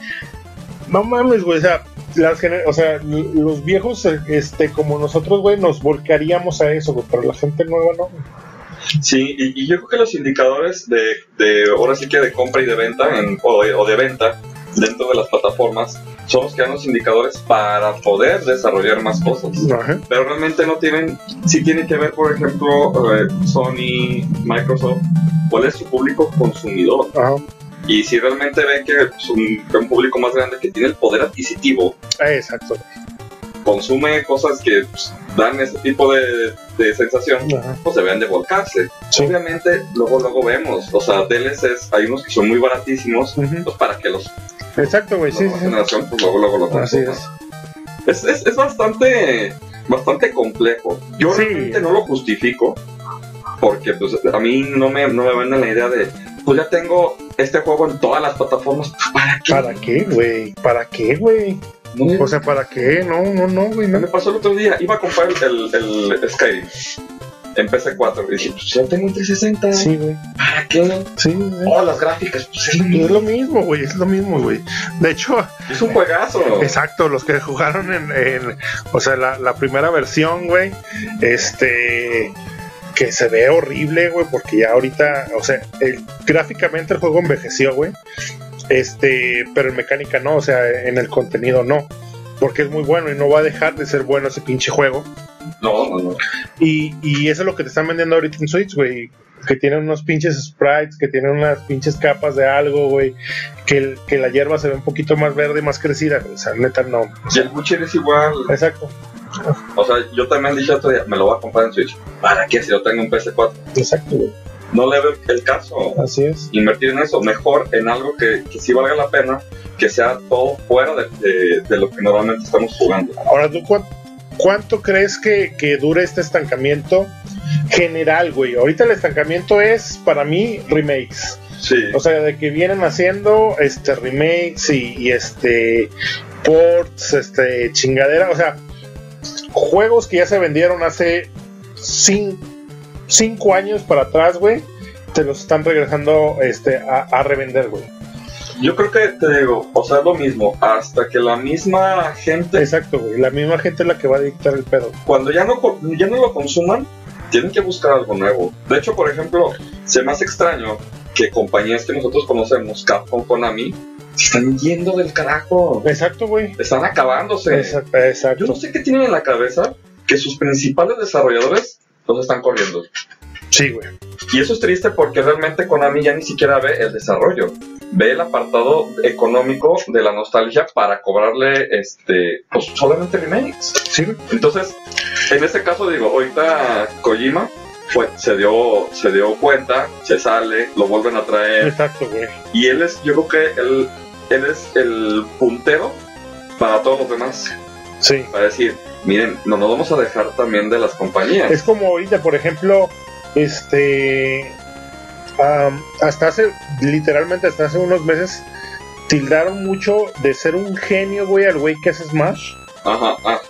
no mames, güey. O sea, las o sea, los viejos, este, como nosotros, güey, nos volcaríamos a eso, güey, pero la gente nueva no.
Sí, y, y yo creo que los indicadores de, de ahora sí que de compra y de venta en- o, de, o de venta dentro de las plataformas son los que dan los indicadores para poder desarrollar más cosas.
Ajá.
Pero realmente no tienen, sí tienen que ver, por ejemplo, eh, Sony, Microsoft, cuál es su público consumidor.
Ajá.
Y si realmente ven que es un público más grande que tiene el poder adquisitivo
Ah, exacto.
Consume cosas que pues, dan ese tipo de, de sensación,
Ajá.
pues deben de volcarse.
Sí.
Obviamente, luego luego vemos, o sea, DLCs, hay unos que son muy baratísimos, pues para que los
Exacto, güey, sí,
nueva
sí,
generación, pues luego luego lo
Así es.
Es, es, es bastante, bastante complejo. Yo
Sí.
realmente no lo justifico, porque pues a mí no me, no me venden la idea de, pues ya tengo este juego en todas las plataformas, ¿para qué?
¿Para qué, güey? ¿Para qué, güey?
No,
O sea, ¿para qué? No, no, no, güey,
me pasó el otro día, iba a comprar el, el, el Skyrim en PC4 y dije, pues ya tengo un 360,
Sí, güey.
¿para qué?
Sí, güey.
Oh, las gráficas, pues es lo
Y
mismo.
es lo mismo, güey, es lo mismo, güey. De hecho,
Es un juegazo.
exacto, los que jugaron en, en- o sea, la, la primera versión, güey, este, que se ve horrible, güey, porque ya ahorita, o sea, el- gráficamente el juego envejeció, güey, este, pero en mecánica no, o sea, en el contenido no, porque es muy bueno y no va a dejar de ser bueno ese pinche juego.
No, no, no.
Y, y eso es lo que te están vendiendo ahorita en Switch, güey. Que tienen unos pinches sprites, que tienen unas pinches capas de algo, güey. Que, el- que la hierba se ve un poquito más verde y más crecida. O sea, neta, no.
Y el Witcher es igual.
Exacto,
O sea, yo también dije otro día, me lo voy a comprar en Switch. ¿Para qué si yo tengo un PS4?
exacto, güey.
No le veo el caso.
Así es.
Invertir en eso, mejor en algo que, que sí valga la pena, que sea todo fuera de, de- de lo que normalmente estamos jugando.
Ahora, ¿tú cuán- cuánto crees que, que dure este estancamiento general, güey? Ahorita el estancamiento es, para mí, remakes.
Sí.
O sea, de que vienen haciendo este remakes y, y, este ports, este chingadera, o sea, juegos que ya se vendieron hace cin- cinco años para atrás, güey, te los están regresando este a, a revender, güey.
Yo creo que te digo, o sea, es lo mismo, hasta que la misma gente,
Exacto, güey. La misma gente es la que va a dictar el pedo.
cuando ya no, ya no lo consuman, tienen que buscar algo nuevo. De hecho, por ejemplo, se me hace extraño que compañías que nosotros conocemos, Capcom, Konami, se están yendo del carajo.
Exacto, güey.
Están acabándose.
Exacto,
Yo
exacto.
no sé qué tienen en la cabeza que sus principales desarrolladores los están corriendo.
Sí, güey.
Y eso es triste porque realmente Konami ya ni siquiera ve el desarrollo. Ve el apartado económico de la nostalgia para cobrarle este pues solamente remakes.
Sí,
Entonces, en este caso digo, ahorita Kojima fue, se dio se dio cuenta, se sale, lo vuelven a traer
exacto, güey.
y él es yo creo que él, él es el puntero para todos los demás
Sí.
para decir, miren, no nos vamos a dejar también de las compañías.
Es como ahorita, por ejemplo, este. am, hasta hace, literalmente hasta hace unos meses, tildaron mucho de ser un genio, güey, al güey que hace Smash.
Ajá, ah,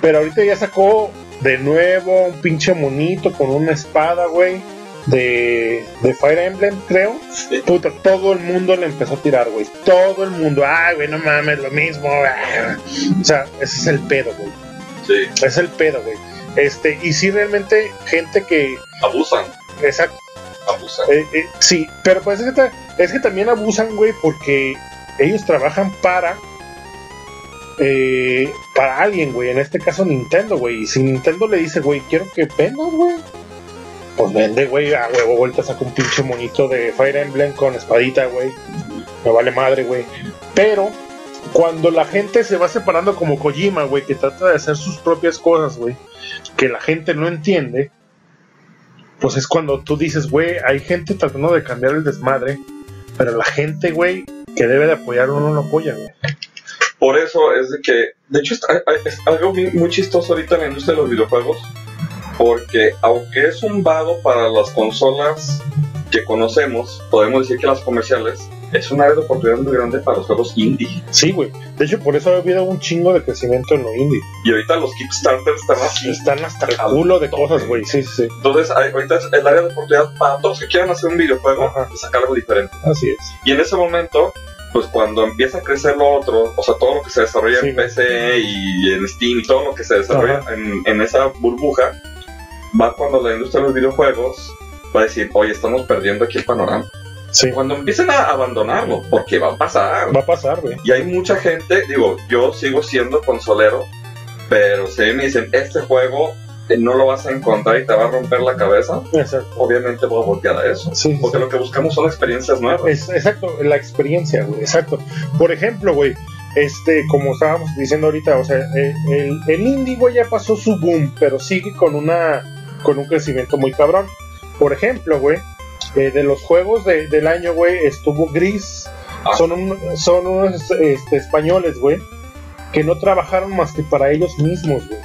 Pero ahorita ya sacó de nuevo un pinche monito con una espada, güey. De, de Fire Emblem, creo.
sí.
Puta, todo el mundo le empezó a tirar, güey. Todo el mundo, ay, güey, no mames, lo mismo. ah". O sea, ese es el pedo, güey.
Sí,
es el pedo, güey. Este, y sí, realmente, gente que.
abusan,
Exacto.
abusan.
eh, eh, sí, pero pues es que, es que también abusan, güey, porque ellos trabajan para. eh, para alguien, güey. En este caso, Nintendo, güey. Y si Nintendo le dice, güey, quiero que vendas, güey. Pues vende, güey. A huevo, vuelta saca un pinche monito de Fire Emblem con espadita, güey. Me vale madre, güey. Pero cuando la gente se va separando como Kojima, güey, que trata de hacer sus propias cosas, güey, que la gente no entiende, pues es cuando tú dices, güey, hay gente tratando de cambiar el desmadre, pero la gente, güey, que debe de apoyar uno no lo apoya, güey.
Por eso es de que, de hecho, es, algo muy chistoso ahorita en la industria de los videojuegos, porque aunque es un vado para las consolas que conocemos, podemos decir que las comerciales, es un área de oportunidad muy grande para los juegos indie.
Sí, güey. De hecho, por eso ha habido un chingo de crecimiento en lo indie.
Y ahorita los Kickstarters están así.
Están hasta el culo de cosas, güey. Sí, sí, sí.
Entonces, ahorita es el área de oportunidad para todos que quieran hacer un videojuego
Ajá.
y sacar algo diferente.
Así es.
Y en ese momento, pues cuando empieza a crecer lo otro, o sea, todo lo que se desarrolla
Sí.
en PC y en Steam y todo lo que se desarrolla en, en esa burbuja, va cuando la industria de los videojuegos va a decir, oye, estamos perdiendo aquí el panorama.
Sí.
Cuando empiecen a abandonarlo, porque va a pasar.
Va a pasar, güey.
Y hay mucha gente, digo, yo sigo siendo consolero, pero si me dicen, este juego eh, no lo vas a encontrar y te va a romper la cabeza,
Exacto.
obviamente voy a voltear a eso.
Sí,
Porque
sí.
lo que buscamos son experiencias nuevas.
Es, exacto, la experiencia, güey, exacto. Por ejemplo, güey, este, como estábamos diciendo ahorita, o sea, eh, el, el indie, güey, ya pasó su boom, pero sigue con una, con un crecimiento muy cabrón. Por ejemplo, güey, eh, de los juegos de- del año, güey, estuvo Gris.
Ah.
Son, un- son unos este, españoles, güey, que no trabajaron más que para ellos mismos, güey.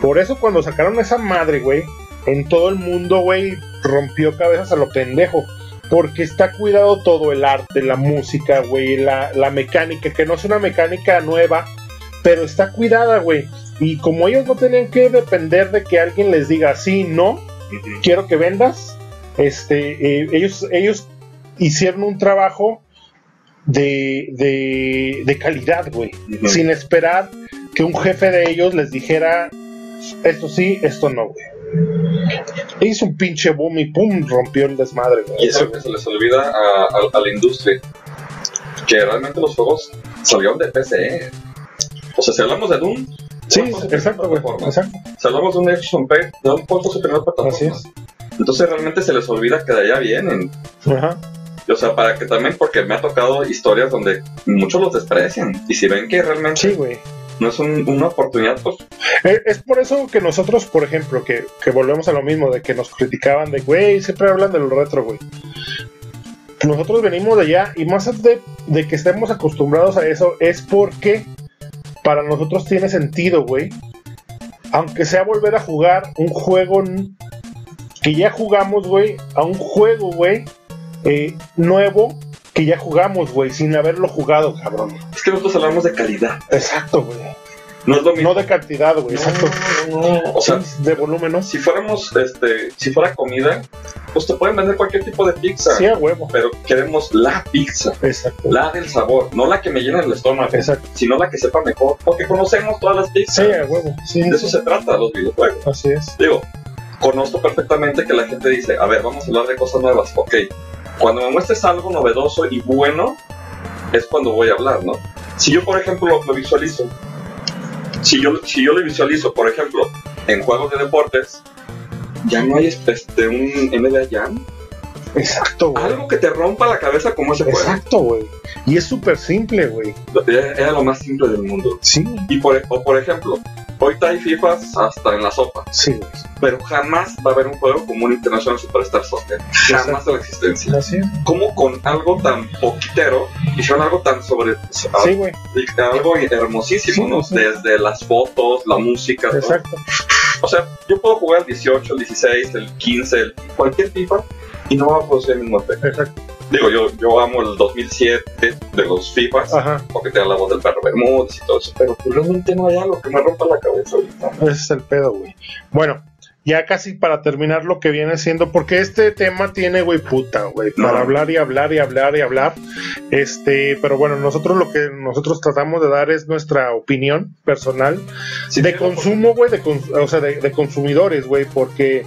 Por eso cuando sacaron esa madre, güey, en todo el mundo, güey, rompió cabezas a lo pendejo. Porque está cuidado todo el arte, la música, güey, la, la mecánica, que no es una mecánica nueva, pero está cuidada, güey. Y como ellos no tenían que depender de que alguien les diga sí, no, quiero que vendas, este, eh, ellos, ellos hicieron un trabajo de, de, de calidad, güey sin esperar que un jefe de ellos les dijera esto sí, esto no, güey. Hizo un pinche boom y pum, rompió el desmadre, güey.
Y es algo que se les olvida a, a- a la industria. Que realmente los juegos salieron de PC. O sea, si hablamos de Doom,
Sí,
¿cuál fue su
exacto, güey. Exacto.
De un Action Pay, ¿de dónde fue su primera plataforma?
Así es.
Entonces realmente se les olvida que de allá vienen.
Ajá.
O sea, para que también, porque me ha tocado historias donde muchos los desprecian. Y si ven que realmente
Sí, güey.
no es un- una oportunidad, pues
Eh, Es por eso que nosotros, por ejemplo, que, que volvemos a lo mismo, de que nos criticaban de, güey, siempre hablan de lo retro, güey. Nosotros venimos de allá y más de, de que estemos acostumbrados a eso es porque para nosotros tiene sentido, güey. Aunque sea volver a jugar un juego que ya jugamos, güey, a un juego, güey, eh, nuevo que ya jugamos, güey, sin haberlo jugado, cabrón.
es que nosotros hablamos de calidad.
Exacto, güey.
No es lo mismo.
No de cantidad, güey, exacto.
No, no, no. O sea,
Sí, de volumen, ¿no?
si fuéramos, este, si fuera comida, pues te pueden vender cualquier tipo de pizza.
Sí, a huevo.
Pero queremos la pizza,
Exacto.
la del sabor, no la que me llena el estómago,
Exacto.
sino la que sepa mejor, porque conocemos todas las
Sí,
pizzas.
a huevo. Sí,
De eso se trata los videojuegos.
así es.
Digo, conozco perfectamente que la gente dice, a ver, vamos a hablar de cosas nuevas. Ok, cuando me muestres algo novedoso y bueno, es cuando voy a hablar, ¿no? Si yo, por ejemplo, lo, lo visualizo, si yo, si yo lo visualizo, por ejemplo, en juegos de deportes, ya no hay este, un NBA Jam.
Exacto, güey.
Algo que te rompa la cabeza como ese juego.
Exacto, güey. Y es súper simple, güey.
Era, lo más simple del mundo.
Sí,
Y por, o por ejemplo, ahorita hay FIFAs hasta en la sopa,
sí, güey.
pero jamás va a haber un juego como un International Superstar Soccer. Jamás
Exacto.
de la existencia.
Así es.
Como con algo tan poquitero hicieron algo tan sobre.
Sí, güey.
algo hermosísimo,
Sí,
¿no?
sí.
Desde las fotos, la música, todo.
Exacto.
O sea, yo puedo jugar el 18, el 16, el 15, el, cualquier FIFA y no va a producir el mismo efecto.
Exacto.
Digo, yo, yo amo el 2007 de los FIFAs,
Ajá.
porque te la voz del perro Bermúdez y todo eso, pero pues, realmente no hay algo que me rompa la cabeza ahorita.
Ese es el pedo, güey. Bueno, ya casi para terminar lo que viene siendo, porque este tema tiene, güey, puta, güey, para hablar y hablar y hablar y hablar. Este, pero bueno, nosotros lo que nosotros tratamos de dar es nuestra opinión personal de consumo, güey, de, o sea, de, de consumidores, güey, porque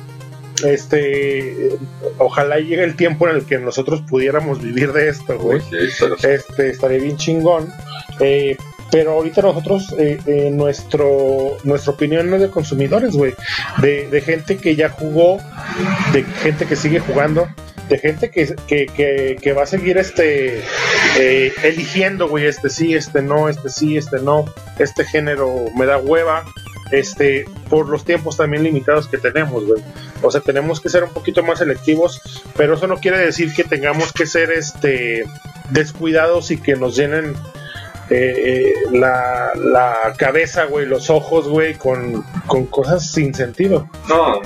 este, ojalá llegue el tiempo en el que nosotros pudiéramos vivir de esto, güey.
Pero
este estaría bien chingón. Eh, pero ahorita nosotros, eh, eh, nuestro, nuestra opinión es de consumidores, güey. De, de gente que ya jugó, de gente que sigue jugando, de gente que, que, que, que va a seguir este eh, eligiendo, güey, este sí, este no, este sí, este no, este género me da hueva. Este, por los tiempos también limitados que tenemos, güey. O sea, tenemos que ser un poquito más selectivos, pero eso no quiere decir que tengamos que ser este descuidados y que nos llenen eh, eh, la, la cabeza, güey, los ojos, güey, con, con cosas sin sentido.
No,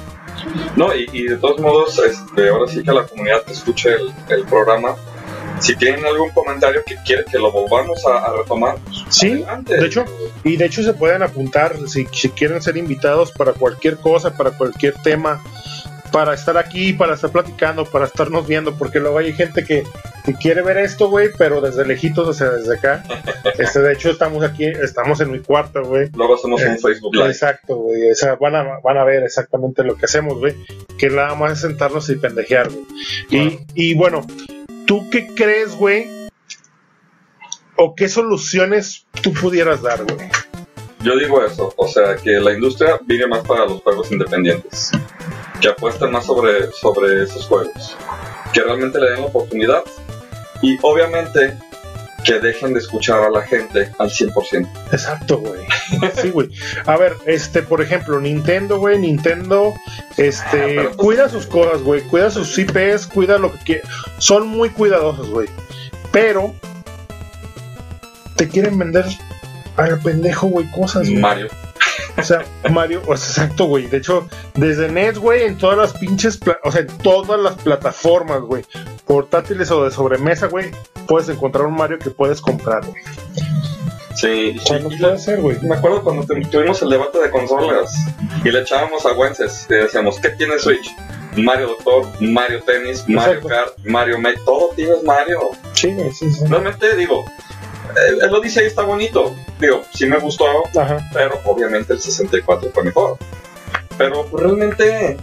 no, y, de todos modos, este, ahora sí que la comunidad que escuche el, el programa, si tienen algún comentario que quiere que lo volvamos a, a retomar, pues,
Sí,
adelante.
de hecho, Y de hecho se pueden apuntar si, si quieren ser invitados para cualquier cosa, para cualquier tema, para estar aquí, para estar platicando, para estarnos viendo, porque luego hay gente que, que quiere ver esto, güey, pero desde lejitos, o sea, desde acá. Este, de hecho, estamos aquí, estamos en mi cuarto, güey.
luego hacemos
Eh,
un Facebook Live.
Exacto, güey. O sea, van a, van a ver exactamente lo que hacemos, güey. Que nada más es sentarnos y pendejear, güey. Y, y bueno, ¿tú qué crees, güey? ¿O qué soluciones tú pudieras dar, güey?
Yo digo eso, o sea, que la industria vive más para los juegos independientes, que apuesten más sobre, sobre esos juegos, que realmente le den la oportunidad y obviamente que dejen de escuchar a la gente al 100%.
Exacto, güey. Sí, güey. A ver, este, por ejemplo, Nintendo, güey, Nintendo, este,
Ah, pues-
cuida sus cosas, güey, cuida sus IPs, cuida lo que quiere. Son muy cuidadosos, güey. Pero te quieren vender al pendejo, güey, cosas, güey.
Mario.
O sea, Mario, o sea, exacto, güey. De hecho, desde NES, güey, en todas las pinches, o sea, en todas las plataformas, güey, portátiles o de sobremesa, güey, puedes encontrar un Mario que puedes comprar, güey.
Sí,
no
y
puede ser, güey.
me acuerdo cuando tu- tuvimos el debate de consolas y le echábamos a Wences y decíamos, ¿qué tiene Switch? Mario Doctor, Mario Tennis, Mario
Exacto.
Kart, Mario Make, todo tienes Mario.
Sí, sí, sí.
Realmente digo, él, él lo dice ahí está bonito. Digo, sí me gustó,
Ajá.
pero obviamente el 64 fue mejor. Pero pues, realmente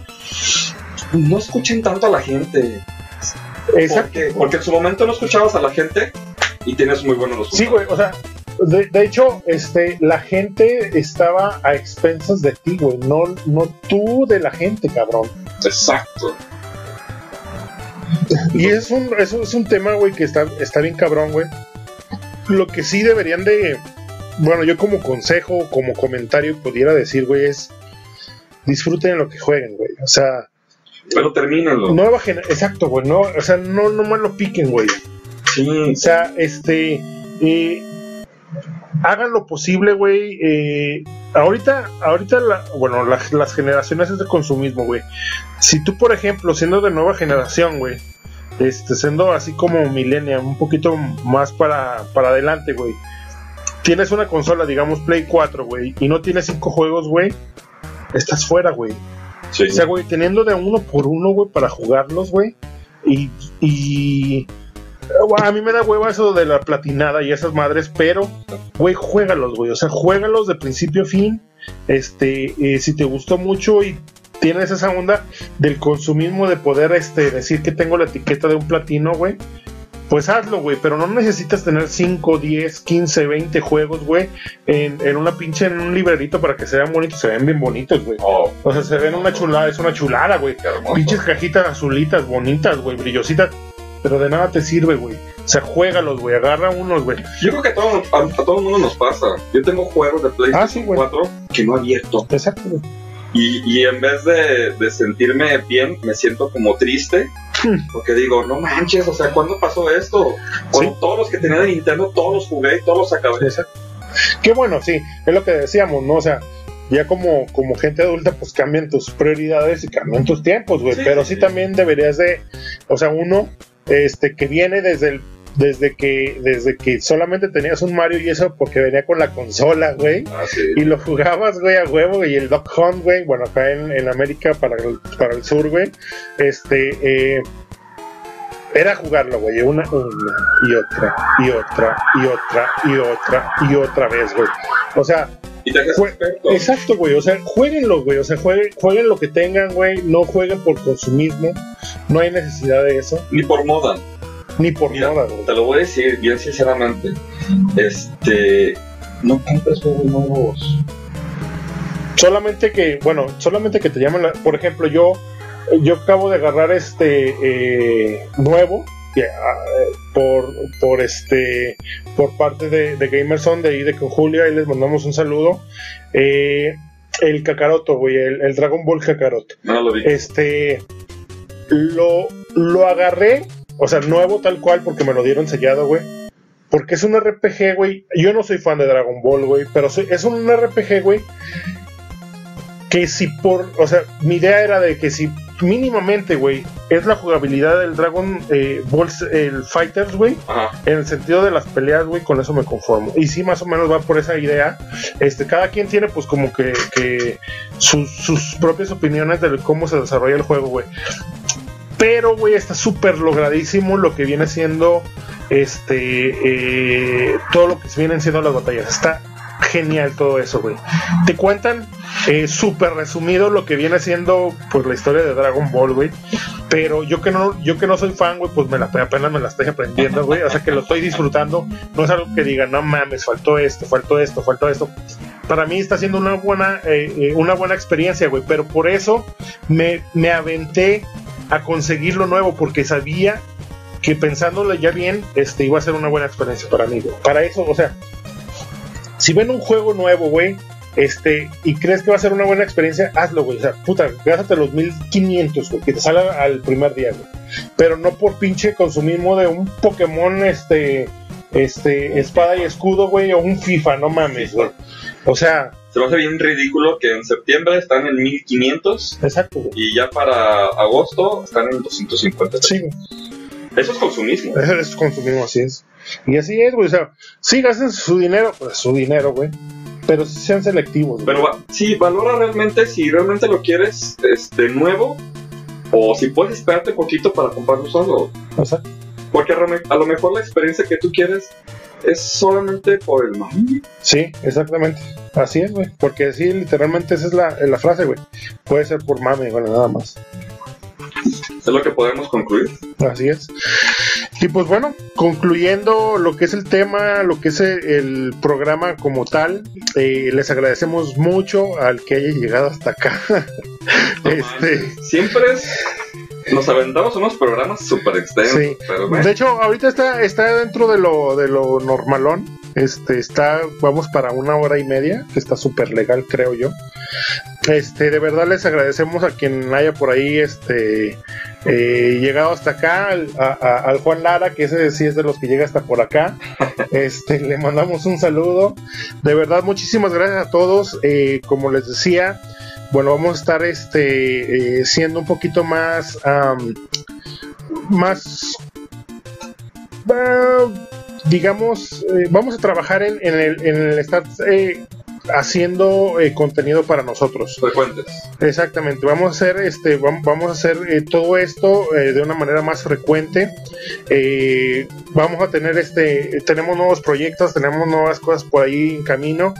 no escuchen tanto a la gente.
Exacto.
Porque, porque en su momento no escuchabas a la gente y tienes muy buenos resultados.
Sí, güey, o sea, de, de hecho, este, la gente estaba a expensas de ti, güey, no, no tú de la gente, cabrón.
Exacto.
Y es un, eso es un tema, güey, que está, está bien cabrón, güey. Lo que sí deberían de, bueno, yo como consejo, como comentario pudiera decir, güey, es disfruten lo que jueguen, güey. O sea,
Pero termínenlo.
nueva generación, exacto, güey, no, o sea, no, no más lo piquen, güey.
Sí,
O sea, este. eh, hagan lo posible, güey. eh, ahorita, ahorita, la- bueno, la- las generaciones es de consumismo, güey. Si tú, por ejemplo, siendo de nueva generación, güey, este, siendo así como millennial, un poquito más para, para adelante, güey. Tienes una consola, digamos Play 4, güey, y no tienes cinco juegos, güey. Estás fuera, güey. O sea, güey, teniendo de uno por uno, güey, para jugarlos, güey. Y, y. A mí me da hueva eso de la platinada y esas madres, pero, güey, juégalos, güey. O sea, juégalos de principio a fin. Este, eh, si te gustó mucho y tienes esa onda del consumismo de poder este, decir que tengo la etiqueta de un platino, güey. Pues hazlo, güey, pero no necesitas tener 5, 10, 15, 20 juegos, güey, en, en, una pinche, en un librerito para que se vean bonitos, se ven bien bonitos, güey.
Oh,
O sea, se ven una chulada, es una chulada, güey. Pinches cajitas azulitas, bonitas, güey, brillositas, pero de nada te sirve, güey. O sea, juégalos, güey, agarra unos, güey.
Yo creo que a todo, a, a todo el mundo nos pasa. Yo tengo juegos de PlayStation
Ah, sí, güey.
4 que no he abierto.
Exacto, güey.
Y, y en vez de, de sentirme bien, me siento como triste.
Hmm.
Porque digo, no manches, o sea, ¿cuándo pasó esto? Cuando todos los que tenía de Nintendo, todos los jugué y todos los acabé.
Exacto. Qué bueno, sí, es lo que decíamos, ¿no? O sea, ya como, como gente adulta, pues cambian tus prioridades y cambian tus tiempos, güey.
Sí,
Pero
sí,
sí
sí.
también deberías de, o sea, uno, este, que viene desde el desde que desde que solamente tenías un Mario y eso porque venía con la consola, güey.
Ah, sí.
Y lo jugabas, güey, a huevo, y el Duck Hunt, güey, bueno, acá en, en América para el, para el sur, güey, este, eh, era jugarlo, güey, una, una y otra, y otra, y otra, y otra, y otra vez, güey. O sea,
Y
exacto, güey, o sea, jueguenlo, güey, o sea, jueguen, jueguen lo que tengan, güey, no jueguen por consumismo, no hay necesidad de eso,
Ni por moda.
Ni por
Mira,
nada, güey.
Te lo voy a decir bien sinceramente. Este. No compres juegos nuevos.
Solamente que, bueno, solamente que te llaman, la- por ejemplo, yo, yo acabo de agarrar este eh, nuevo que, ah, por, por este, por parte de, de Gamerson de ahí de con Julia, ahí les mandamos un saludo. Eh, el Kakaroto, güey, el, el Dragon Ball Kakaroto.
No lo vi.
Este, lo, lo agarré, o sea, nuevo tal cual, porque me lo dieron sellado, güey. Porque es un RPG, güey. Yo no soy fan de Dragon Ball, güey, pero soy- es un RPG, güey. Que si por, o sea, mi idea era de que si mínimamente, güey, es la jugabilidad del Dragon eh, Ball, el Fighters, güey, en el sentido de las peleas, güey, con eso me conformo. Y sí, más o menos va por esa idea. Este, cada quien tiene, pues, como que, que sus, sus propias opiniones de cómo se desarrolla el juego, güey. Pero, güey, está súper logradísimo lo que viene siendo, este, eh, todo lo que vienen siendo las batallas. Está genial todo eso, güey. Te cuentan eh, súper resumido lo que viene siendo, pues, la historia de Dragon Ball, güey. Pero yo que no, yo que no soy fan, güey, pues apenas me la estoy aprendiendo, güey. O sea que lo estoy disfrutando. No es algo que diga, no mames, faltó esto, faltó esto, faltó esto. Para mí está siendo una buena, eh, una buena experiencia, güey. Pero por eso me, me aventé a conseguir lo nuevo, porque sabía que pensándolo ya bien, este iba a ser una buena experiencia para mí, güey. Para eso, o sea, si ven un juego nuevo, güey, este, y crees que va a ser una buena experiencia, hazlo, güey. O sea, puta, gástate los 1500, güey, que te salga al primer día, güey. Pero no por pinche consumismo de un Pokémon, este, este, espada y escudo, güey, o un FIFA, no mames, güey. O sea,
Se me hace bien ridículo que en septiembre están en 1500
exacto,
y ya para agosto están en 250.
Sí.
Eso es consumismo.
Eso es consumismo, así es. Y así es, güey. O sea, sí gasten su dinero, pues su dinero, güey. Pero sean selectivos, güey.
Pero va- sí, valora realmente si realmente lo quieres este, nuevo o si puedes esperarte poquito para comprarlo solo.
O sea,
Porque a lo mejor la experiencia que tú quieres es solamente por el mami.
sí, exactamente. Así es, güey. Porque sí, literalmente esa es la, la frase, güey. Puede ser por mame, bueno, nada más.
Es lo que podemos concluir.
Así es. Y pues bueno, concluyendo lo que es el tema, lo que es el, el programa como tal, eh, les agradecemos mucho al que haya llegado hasta acá.
No
este,
Siempre es. Nos aventamos unos programas súper extensos.
Sí.
Pero bueno,
de hecho, ahorita está, está dentro de lo, de lo normalón. Este, está, vamos para una hora y media, que está súper legal, creo yo. Este, de verdad les agradecemos a quien haya por ahí, este, eh, llegado hasta acá, al, a- a- al Juan Lara, que ese sí es de los que llega hasta por acá. Este, le mandamos un saludo. De verdad, muchísimas gracias a todos. Eh, como les decía, bueno, vamos a estar este, eh, siendo un poquito más, am, más, ah, digamos, eh, vamos a trabajar en, en el, en el estar eh, haciendo eh, contenido para nosotros.
Frecuentes.
Exactamente, vamos a hacer este, vamos a hacer eh, todo esto eh, de una manera más frecuente. Eh, vamos a tener este, tenemos nuevos proyectos, tenemos nuevas cosas por ahí en camino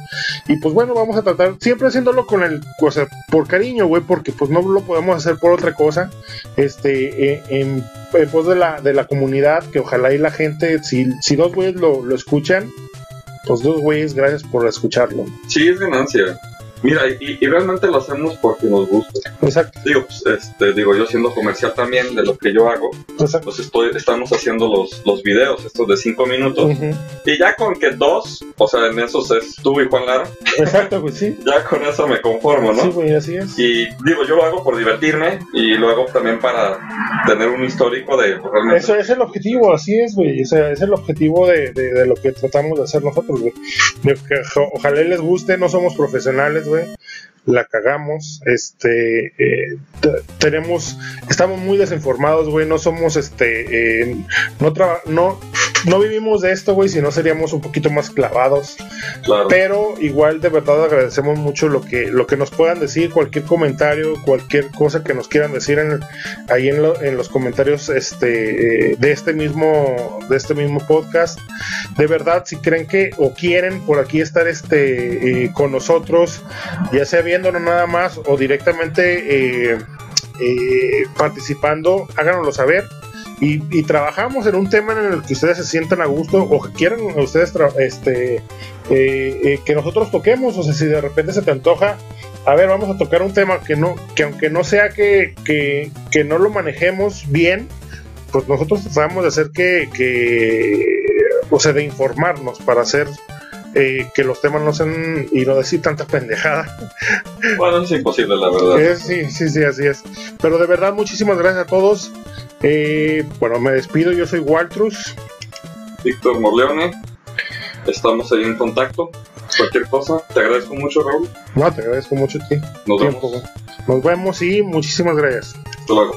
y pues bueno, vamos a tratar siempre haciéndolo con el, o sea, por cariño, güey, porque pues no lo podemos hacer por otra cosa, este, en, en pos de la, de la comunidad, que ojalá y la gente, si, si dos güeyes lo, lo escuchan, pues dos güeyes, gracias por escucharlo.
Sí, es ganancia. Mira, y, y realmente lo hacemos porque nos gusta.
Exacto,
Digo, pues, este, digo, yo siendo comercial también de lo que yo hago,
exacto.
pues estoy, estamos haciendo los, los videos, estos de 5 minutos. Y ya con que dos, o sea, en esos es tú y Juan Lara,
Exacto, pues sí.
ya con eso me conformo, ¿no?
Sí, güey, así es.
Y digo, yo lo hago por divertirme y lo hago también para tener un histórico de pues, realmente.
Eso es el objetivo, así es, güey. O sea, es el objetivo de, de, de lo que tratamos de hacer nosotros, güey. De que ojalá les guste, no somos profesionales, La cagamos, este, eh, tenemos, estamos muy desinformados, güey. No somos, este, eh, no, no, no vivimos de esto, güey. Si no seríamos un poquito más clavados.
Claro.
Pero igual de verdad agradecemos mucho lo que lo que nos puedan decir, cualquier comentario, cualquier cosa que nos quieran decir en, ahí en, lo- en los comentarios este eh, de este mismo de este mismo podcast. De verdad, si creen que o quieren por aquí estar este eh, con nosotros, ya sea viéndonos nada más o directamente eh, eh, participando, háganoslo saber. Y, y trabajamos en un tema en el que ustedes se sientan a gusto o que quieran ustedes este, eh, eh, que nosotros toquemos. O sea, si de repente se te antoja, a ver, vamos a tocar un tema que no, que aunque no sea que, que, que no lo manejemos bien, pues nosotros tratamos de hacer que, que o sea, de informarnos para hacer eh, que los temas no sean y no decir tanta pendejada.
Bueno, es imposible, la verdad.
Eh, sí, sí, sí, así es. Pero de verdad, muchísimas gracias a todos. Eh, bueno, me despido. Yo soy Waltrus.
Víctor Morleone, estamos ahí en contacto. Cualquier cosa, te agradezco mucho, Raúl.
No, te agradezco mucho a ti.
Nos
Tiempo,
vemos.
Nos vemos y muchísimas gracias.
Hasta luego.